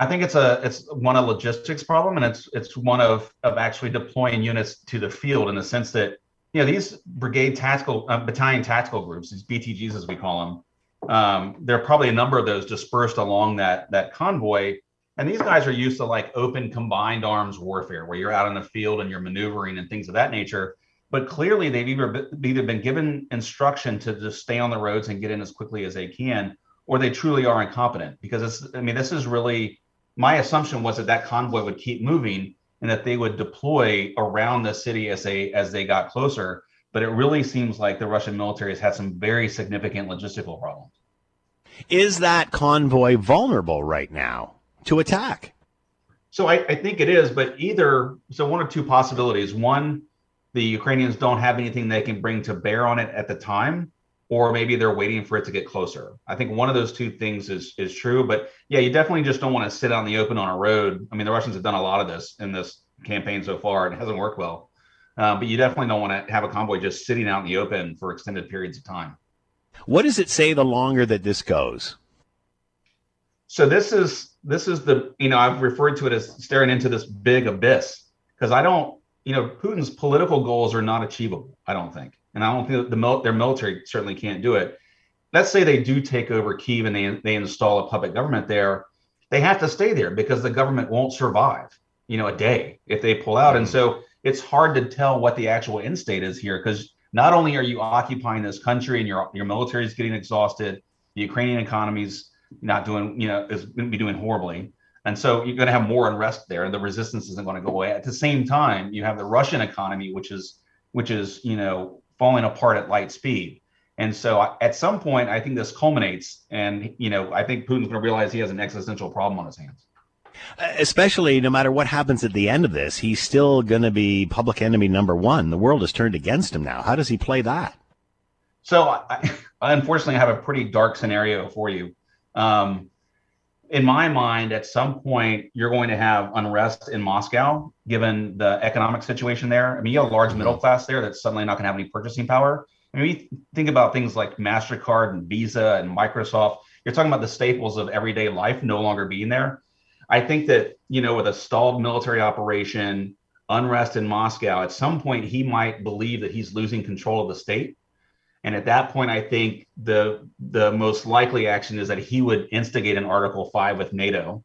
I think it's a it's one of logistics problem, and it's it's one of of actually deploying units to the field in the sense that you know these brigade tactical uh, battalion tactical groups these btgs as we call them um, there are probably a number of those dispersed along that that convoy. And these guys are used to like open combined arms warfare where you're out in the field and you're maneuvering and things of that nature. But clearly they've either, either been given instruction to just stay on the roads and get in as quickly as they can or they truly are incompetent. Because it's i mean this is really my assumption was that that convoy would keep moving and that they would deploy around the city as they as they got closer. But it really seems like the Russian military has had some very significant logistical problems. Is that convoy vulnerable right now to attack? So I, I think it is, but either so one or two possibilities. One, the Ukrainians don't have anything they can bring to bear on it at the time, or maybe they're waiting for it to get closer. I think one of those two things is is true. But yeah, you definitely just don't want to sit out in the open on a road. I mean, the Russians have done a lot of this in this campaign so far, and it hasn't worked well. Uh, but you definitely don't want to have a convoy just sitting out in the open for extended periods of time. What does it say the longer that this goes? So this is this is the you know I've referred to it as staring into this big abyss because I don't you know Putin's political goals are not achievable. I don't think, and I don't think the their military certainly can't do it. Let's say they do take over Kiev and they they install a puppet government there. They have to stay there because the government won't survive you know a day if they pull out, and mm. so it's hard to tell what the actual end state is here because not only are you occupying this country and your your military is getting exhausted, the Ukrainian economy's not doing, you know, is going to be doing horribly. And so you're going to have more unrest there, and the resistance isn't going to go away. At the same time, you have the Russian economy, which is which is you know falling apart at light speed. And so at some point, I think this culminates, and you know, I think Putin's going to realize he has an existential problem on his hands. Especially no matter what happens at the end of this, he's still going to be public enemy number one. The world has turned against him now. How does he play that? So, I, I unfortunately have a pretty dark scenario for you. Um, in my mind, at some point, you're going to have unrest in Moscow, given the economic situation there. I mean, you have a large middle mm-hmm. class there that's suddenly not going to have any purchasing power. I mean, we think about things like MasterCard and Visa and Microsoft. You're talking about the staples of everyday life no longer being there. I think that, you know, with a stalled military operation, unrest in Moscow, at some point he might believe that he's losing control of the state and at that point, I think the the most likely action is that he would instigate an Article Five with NATO,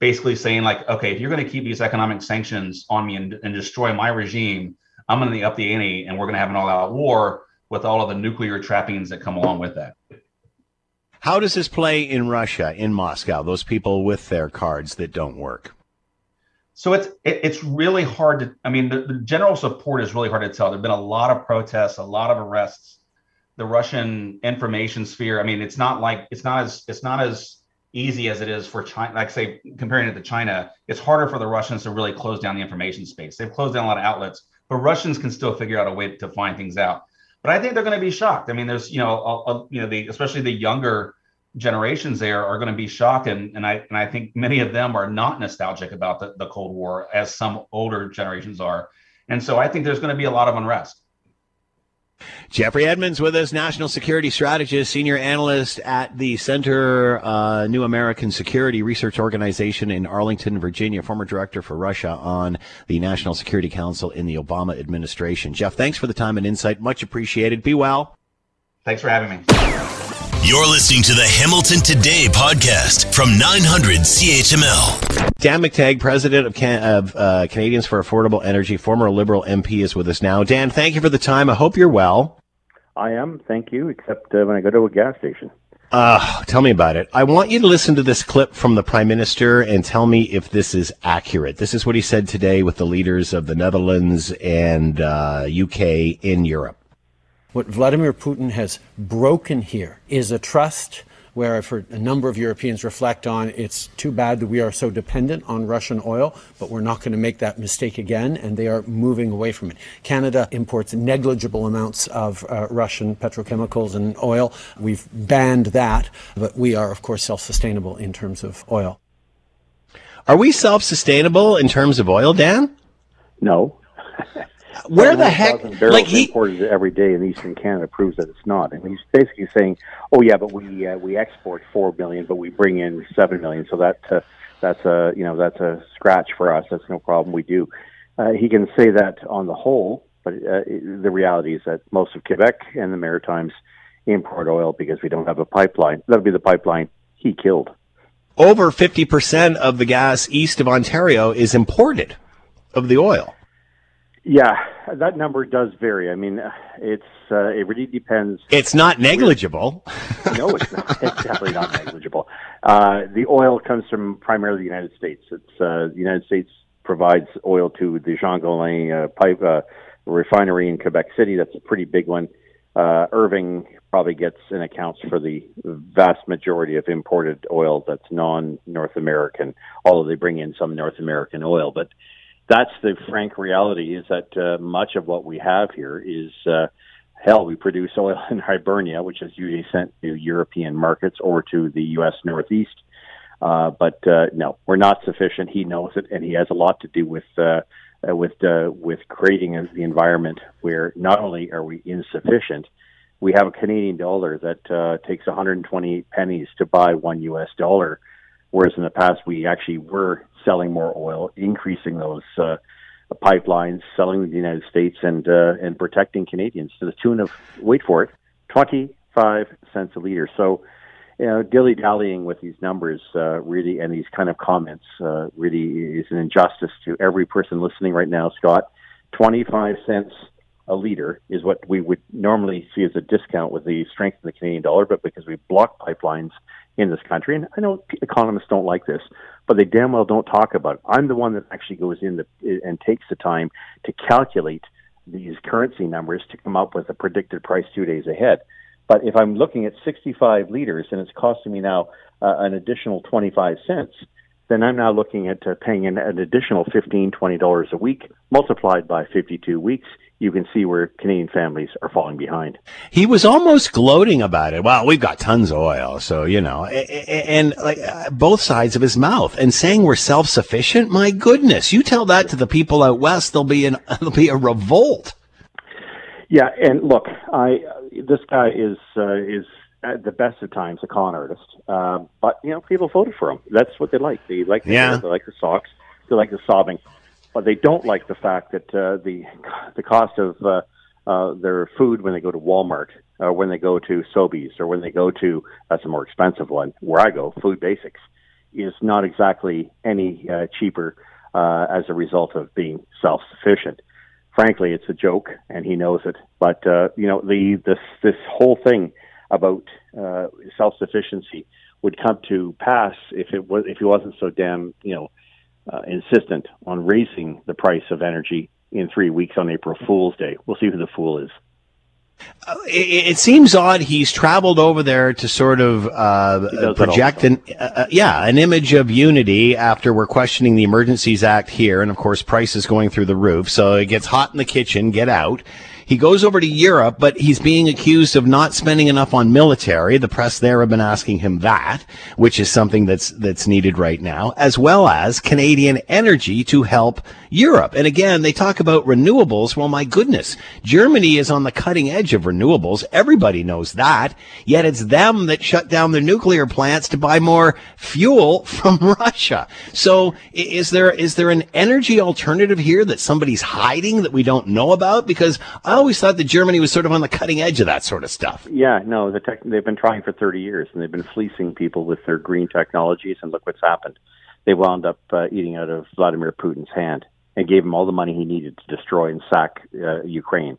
basically saying like, okay, if you're going to keep these economic sanctions on me and, and destroy my regime, I'm going to up the ante, and we're going to have an all-out war with all of the nuclear trappings that come along with that. How does this play in Russia, in Moscow? Those people with their cards that don't work. So it's it, it's really hard to. I mean, the, the general support is really hard to tell. There've been a lot of protests, a lot of arrests the Russian information sphere. I mean, it's not like it's not as it's not as easy as it is for China. Like say, comparing it to China, it's harder for the Russians to really close down the information space. They've closed down a lot of outlets, but Russians can still figure out a way to find things out. But I think they're going to be shocked. I mean, there's you know, a, a, you know, the especially the younger generations there are going to be shocked, and and I and I think many of them are not nostalgic about the, the Cold War as some older generations are, and so I think there's going to be a lot of unrest. Jeffrey Edmonds with us, national security strategist, senior analyst at the Center uh, New American Security Research Organization in Arlington, Virginia, former director for Russia on the National Security Council in the Obama administration. Jeff, thanks for the time and insight. Much appreciated. Be well. Thanks for having me. You're listening to the Hamilton Today podcast from 900 CHML. Dan McTeague, president of, Can- of uh, Canadians for Affordable Energy, former Liberal MP, is with us now. Dan, thank you for the time. I hope you're well. I am, thank you, except uh, when I go to a gas station. Uh, tell me about it. I want you to listen to this clip from the Prime Minister and tell me if this is accurate. This is what he said today with the leaders of the Netherlands and uh, UK in Europe. What Vladimir Putin has broken here is a trust where I've heard a number of Europeans reflect on it's too bad that we are so dependent on Russian oil, but we're not going to make that mistake again, and they are moving away from it. Canada imports negligible amounts of uh, Russian petrochemicals and oil. We've banned that, but we are, of course, self sustainable in terms of oil. Are we self sustainable in terms of oil, Dan? No. where the heck? Like he imported every day in Eastern Canada proves that it's not. And he's basically saying, "Oh yeah, but we uh, we export four million, but we bring in seven million, so that uh, that's a you know that's a scratch for us. That's no problem. We do." Uh, he can say that on the whole, but uh, the reality is that most of Quebec and the Maritimes import oil because we don't have a pipeline. That'll be the pipeline he killed. Over fifty percent of the gas east of Ontario is imported of the oil. Yeah, that number does vary. I mean, it's uh, it really depends. It's not negligible. no, it's not. It's definitely not negligible. Uh, the oil comes from primarily the United States. It's uh, the United States provides oil to the Jean Gaulin uh, pipe uh, refinery in Quebec City. That's a pretty big one. Uh, Irving probably gets and accounts for the vast majority of imported oil that's non-North American, although they bring in some North American oil. But that's the frank reality: is that uh, much of what we have here is uh, hell. We produce oil in Hibernia, which is usually sent to European markets or to the U.S. Northeast. Uh, but uh, no, we're not sufficient. He knows it, and he has a lot to do with uh, uh, with uh, with creating the environment where not only are we insufficient, we have a Canadian dollar that uh, takes 128 pennies to buy one U.S. dollar, whereas in the past we actually were selling more oil, increasing those uh, pipelines, selling to the United States, and uh, and protecting Canadians to the tune of wait for it, 25 cents a liter. So you know, dilly dallying with these numbers uh, really and these kind of comments uh, really is an injustice to every person listening right now, Scott. 25 cents a liter is what we would normally see as a discount with the strength of the Canadian dollar, but because we block pipelines in this country, and I know economists don't like this, but they damn well don't talk about it. I'm the one that actually goes in the, and takes the time to calculate these currency numbers to come up with a predicted price two days ahead. But if I'm looking at 65 liters and it's costing me now uh, an additional 25 cents, then I'm now looking at uh, paying an, an additional 15 $20 a week multiplied by 52 weeks. You can see where Canadian families are falling behind. He was almost gloating about it. Well, we've got tons of oil, so you know, and, and like uh, both sides of his mouth, and saying we're self-sufficient. My goodness, you tell that to the people out west, there'll be an there'll be a revolt. Yeah, and look, I this guy is uh, is at the best of times a con artist, uh, but you know people voted for him. That's what they like. They like the yeah. they like the socks. They like the sobbing, but they don't like the fact that uh, the the cost of uh, uh, their food when they go to Walmart, or when they go to Sobeys, or when they go to that's a more expensive one. Where I go, Food Basics, is not exactly any uh, cheaper uh, as a result of being self sufficient frankly, it's a joke, and he knows it. But uh, you know, the this this whole thing about uh, self sufficiency would come to pass if it was if he wasn't so damn you know uh, insistent on raising the price of energy in three weeks on April Fool's Day. We'll see who the fool is. Uh, it, it, seems odd. He's traveled over there to sort of uh, project an uh, uh, yeah an image of unity after we're questioning the Emergencies Act here, and of course prices going through the roof. So it gets hot in the kitchen. Get out. He goes over to Europe, but he's being accused of not spending enough on military. The press there have been asking him that, which is something that's that's needed right now, as well as Canadian energy to help Europe. And again, they talk about renewables. Well, my goodness, Germany is on the cutting edge of renewables. Everybody knows that. Yet it's them that shut down their nuclear plants to buy more fuel from Russia. So is there is there an energy alternative here that somebody's hiding that we don't know about? Because I always thought that Germany was sort of on the cutting edge of that sort of stuff. Yeah, no, the tech, they've been trying for 30 years and they've been fleecing people with their green technologies, and look what's happened. They wound up uh, eating out of Vladimir Putin's hand and gave him all the money he needed to destroy and sack uh, Ukraine.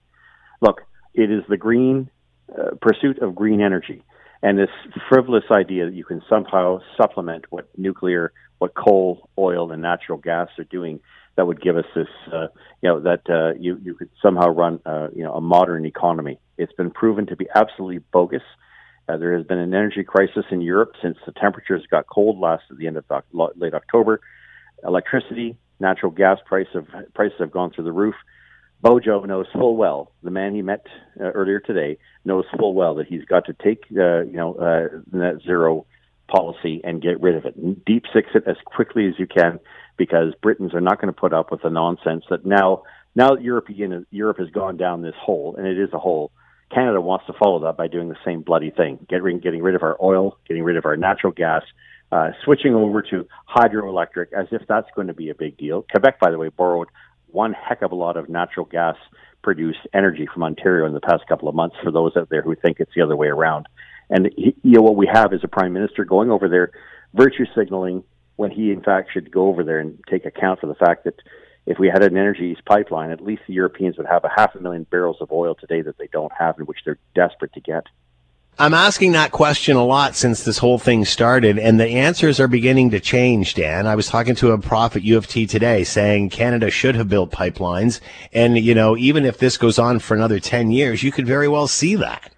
Look, it is the green uh, pursuit of green energy and this frivolous idea that you can somehow supplement what nuclear, what coal, oil, and natural gas are doing that would give us this, uh, you know, that uh, you you could somehow run, uh, you know, a modern economy. It's been proven to be absolutely bogus. Uh, there has been an energy crisis in Europe since the temperatures got cold last at the end of late October. Electricity, natural gas price of, prices have gone through the roof. Bojo knows full well, the man he met uh, earlier today knows full well that he's got to take, uh, you know, uh, net zero policy and get rid of it. Deep six it as quickly as you can because Britons are not going to put up with the nonsense that now now European Europe has gone down this hole and it is a hole. Canada wants to follow that by doing the same bloody thing, getting getting rid of our oil, getting rid of our natural gas, uh, switching over to hydroelectric as if that's going to be a big deal. Quebec, by the way, borrowed one heck of a lot of natural gas produced energy from Ontario in the past couple of months. For those out there who think it's the other way around, and you know what we have is a prime minister going over there, virtue signaling when he in fact should go over there and take account for the fact that if we had an energy east pipeline, at least the Europeans would have a half a million barrels of oil today that they don't have and which they're desperate to get. I'm asking that question a lot since this whole thing started, and the answers are beginning to change, Dan. I was talking to a prof at U of T today saying Canada should have built pipelines. And, you know, even if this goes on for another 10 years, you could very well see that.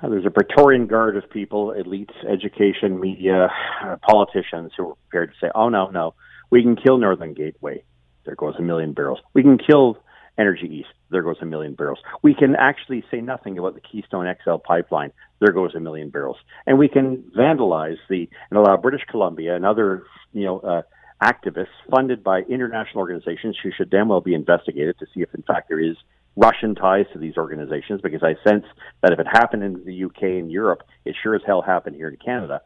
Uh, there's a Praetorian guard of people, elites, education, media, uh, politicians who are prepared to say, oh, no, no, we can kill Northern Gateway. There goes a million barrels. We can kill Energy East. There goes a million barrels. We can actually say nothing about the Keystone XL pipeline. There goes a million barrels. And we can vandalize the and allow British Columbia and other, you know, uh, activists funded by international organizations who should damn well be investigated to see if, in fact, there is Russian ties to these organizations. Because I sense that if it happened in the UK and Europe, it sure as hell happened here in Canada.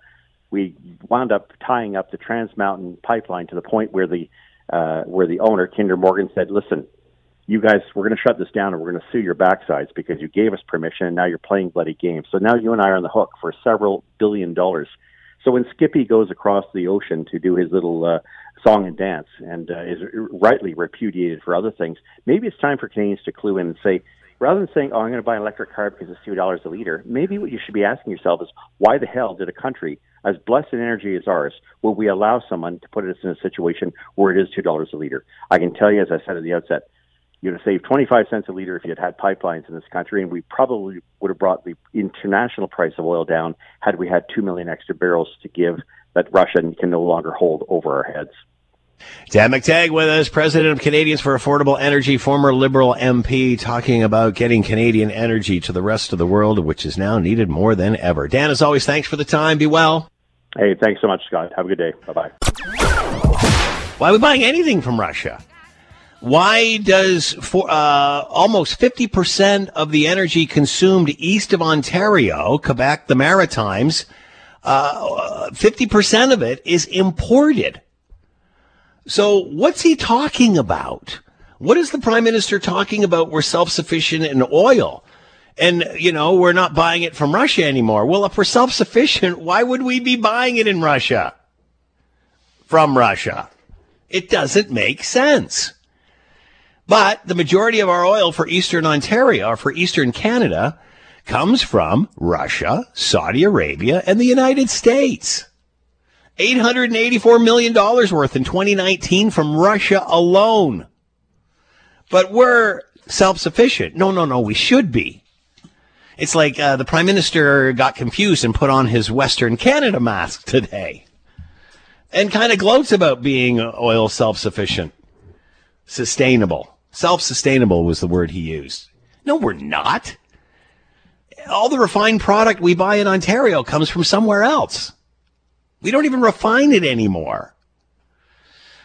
We wound up tying up the Trans Mountain pipeline to the point where the uh, where the owner, Kinder Morgan, said, "Listen, you guys, we're going to shut this down and we're going to sue your backsides because you gave us permission and now you're playing bloody games. So now you and I are on the hook for several billion dollars. So when Skippy goes across the ocean to do his little uh, song and dance and uh, is rightly repudiated for other things, maybe it's time for Canadians to clue in and say, rather than saying, "Oh, I'm going to buy an electric car because it's two dollars a liter," maybe what you should be asking yourself is, why the hell did a country as blessed in energy as ours will we allow someone to put us in a situation where it is two dollars a liter? I can tell you, as I said at the outset, you'd have saved 25 cents a liter if you had had pipelines in this country, and we probably would have brought the international price of oil down had we had 2 million extra barrels to give that Russia can no longer hold over our heads. Dan McTeague with us, president of Canadians for Affordable Energy, former Liberal MP, talking about getting Canadian energy to the rest of the world, which is now needed more than ever. Dan, as always, thanks for the time. Be well. Hey, thanks so much, Scott. Have a good day. Bye bye. Why are we buying anything from Russia? Why does for, uh, almost 50% of the energy consumed east of Ontario, Quebec, the Maritimes, uh, 50% of it is imported? So what's he talking about? What is the prime minister talking about? We're self-sufficient in oil. And, you know, we're not buying it from Russia anymore. Well, if we're self-sufficient, why would we be buying it in Russia? From Russia? It doesn't make sense. But the majority of our oil for Eastern Ontario or for Eastern Canada comes from Russia, Saudi Arabia, and the United States. $884 million worth in 2019 from Russia alone. But we're self sufficient. No, no, no, we should be. It's like uh, the prime minister got confused and put on his Western Canada mask today and kind of gloats about being oil self sufficient, sustainable. Self sustainable was the word he used. No, we're not. All the refined product we buy in Ontario comes from somewhere else. We don't even refine it anymore.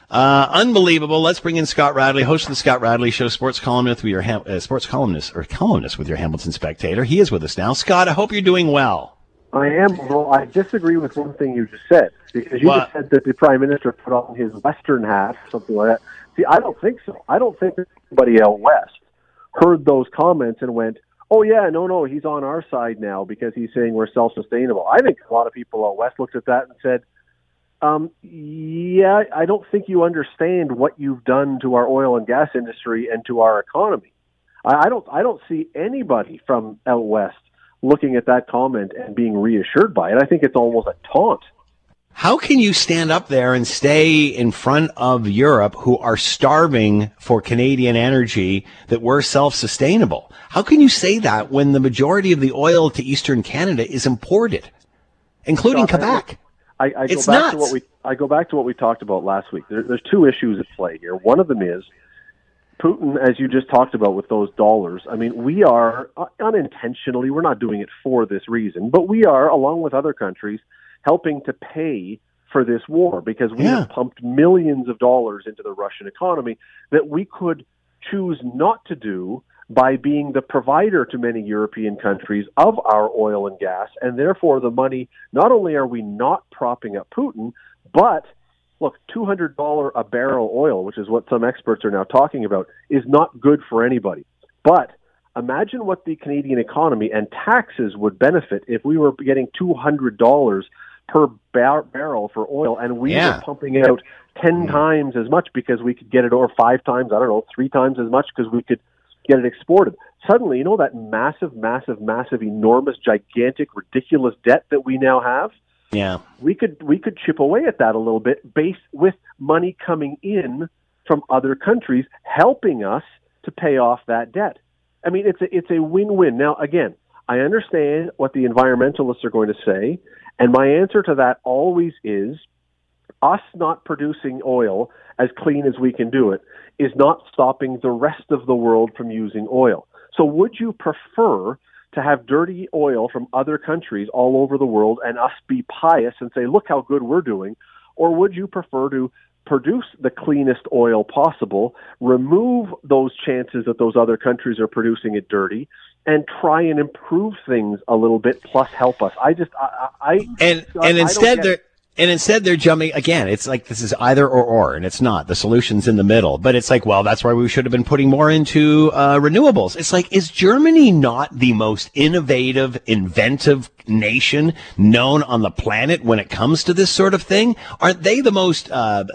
Uh, unbelievable. Let's bring in Scott Radley, host of the Scott Radley Show, sports columnist with your Ham- uh, sports columnist or columnist with your Hamilton Spectator. He is with us now. Scott, I hope you're doing well. I am. Well, I disagree with one thing you just said because you what? just said that the prime minister put on his Western hat, something like that. See, I don't think so. I don't think anybody out west heard those comments and went, "Oh yeah, no, no, he's on our side now because he's saying we're self-sustainable." I think a lot of people out west looked at that and said, um, "Yeah, I don't think you understand what you've done to our oil and gas industry and to our economy." I, I don't. I don't see anybody from out west looking at that comment and being reassured by it. I think it's almost a taunt. How can you stand up there and stay in front of Europe who are starving for Canadian energy that we're self-sustainable? How can you say that when the majority of the oil to Eastern Canada is imported, including Quebec? I, I go back nuts. to what we I go back to what we talked about last week. There, there's two issues at play here. One of them is Putin, as you just talked about with those dollars. I mean, we are uh, unintentionally we're not doing it for this reason, but we are, along with other countries helping to pay for this war because we yeah. have pumped millions of dollars into the Russian economy that we could choose not to do by being the provider to many European countries of our oil and gas. And therefore, the money, not only are we not propping up Putin, but look, $200 a barrel oil, which is what some experts are now talking about, is not good for anybody. But imagine what the Canadian economy and taxes would benefit if we were getting $200 per bar- barrel for oil, and we yeah. were pumping out ten mm. times as much because we could get it, or five times, I don't know, three times as much because we could get it exported. Suddenly, you know that massive, massive, massive, enormous, gigantic, ridiculous debt that we now have. Yeah, we could we could chip away at that a little bit, based with money coming in from other countries, helping us to pay off that debt. I mean, it's a it's a win win. Now, again, I understand what the environmentalists are going to say, and my answer to that always is us not producing oil as clean as we can do it is not stopping the rest of the world from using oil. So, would you prefer to have dirty oil from other countries all over the world and us be pious and say, look how good we're doing? Or would you prefer to produce the cleanest oil possible, remove those chances that those other countries are producing it dirty, and try and improve things a little bit, plus help us. I just, I, I and and instead they're and instead they're jumping again. It's like this is either or or, and it's not. The solution's in the middle. But it's like, well, that's why we should have been putting more into uh, renewables. It's like, is Germany not the most innovative, inventive nation known on the planet when it comes to this sort of thing? Aren't they the most uh,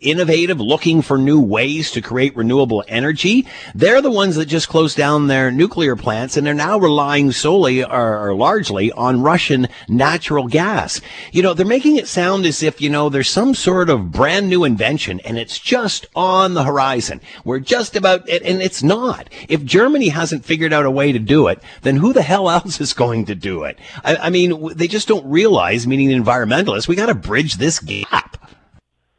innovative, looking for new ways to create renewable energy? They're the ones that just closed down their nuclear plants, and they're now relying solely or, or largely on Russian natural gas. You know, they're making it sound as if, you know, there's some sort of brand new invention and it's just on the horizon. We're just about it, and it's not. If Germany hasn't figured out a way to do it, then who the hell else is going to do it? I, I mean, they just don't realize, meaning the environmentalists, we got to bridge this gap.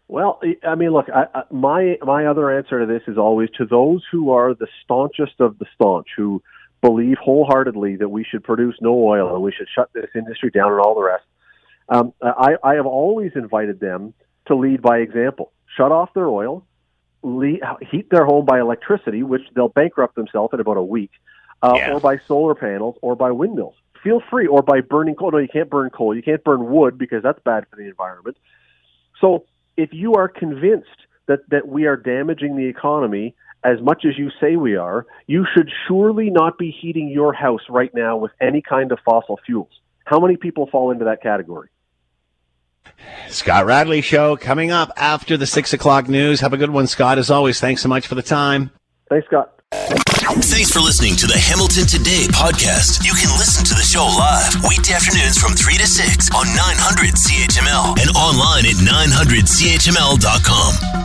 Well, I mean, look, I, I, my my other answer to this is always to those who are the staunchest of the staunch, who believe wholeheartedly that we should produce no oil and we should shut this industry down and all the rest. Um, I, I have always invited them to lead by example. Shut off their oil, lead, heat their home by electricity, which they'll bankrupt themselves in about a week, uh, yeah. or by solar panels or by windmills. Feel free, or by burning coal. No, you can't burn coal. You can't burn wood because that's bad for the environment. So, if you are convinced that that we are damaging the economy as much as you say we are, you should surely not be heating your house right now with any kind of fossil fuels. How many people fall into that category? Scott Radley Show coming up after the six o'clock news. Have a good one, Scott. As always, thanks so much for the time. Thanks, Scott. Thanks for listening to the Hamilton Today podcast. You can listen to the show live weekday afternoons from 3 to 6 on 900 CHML and online at 900CHML.com.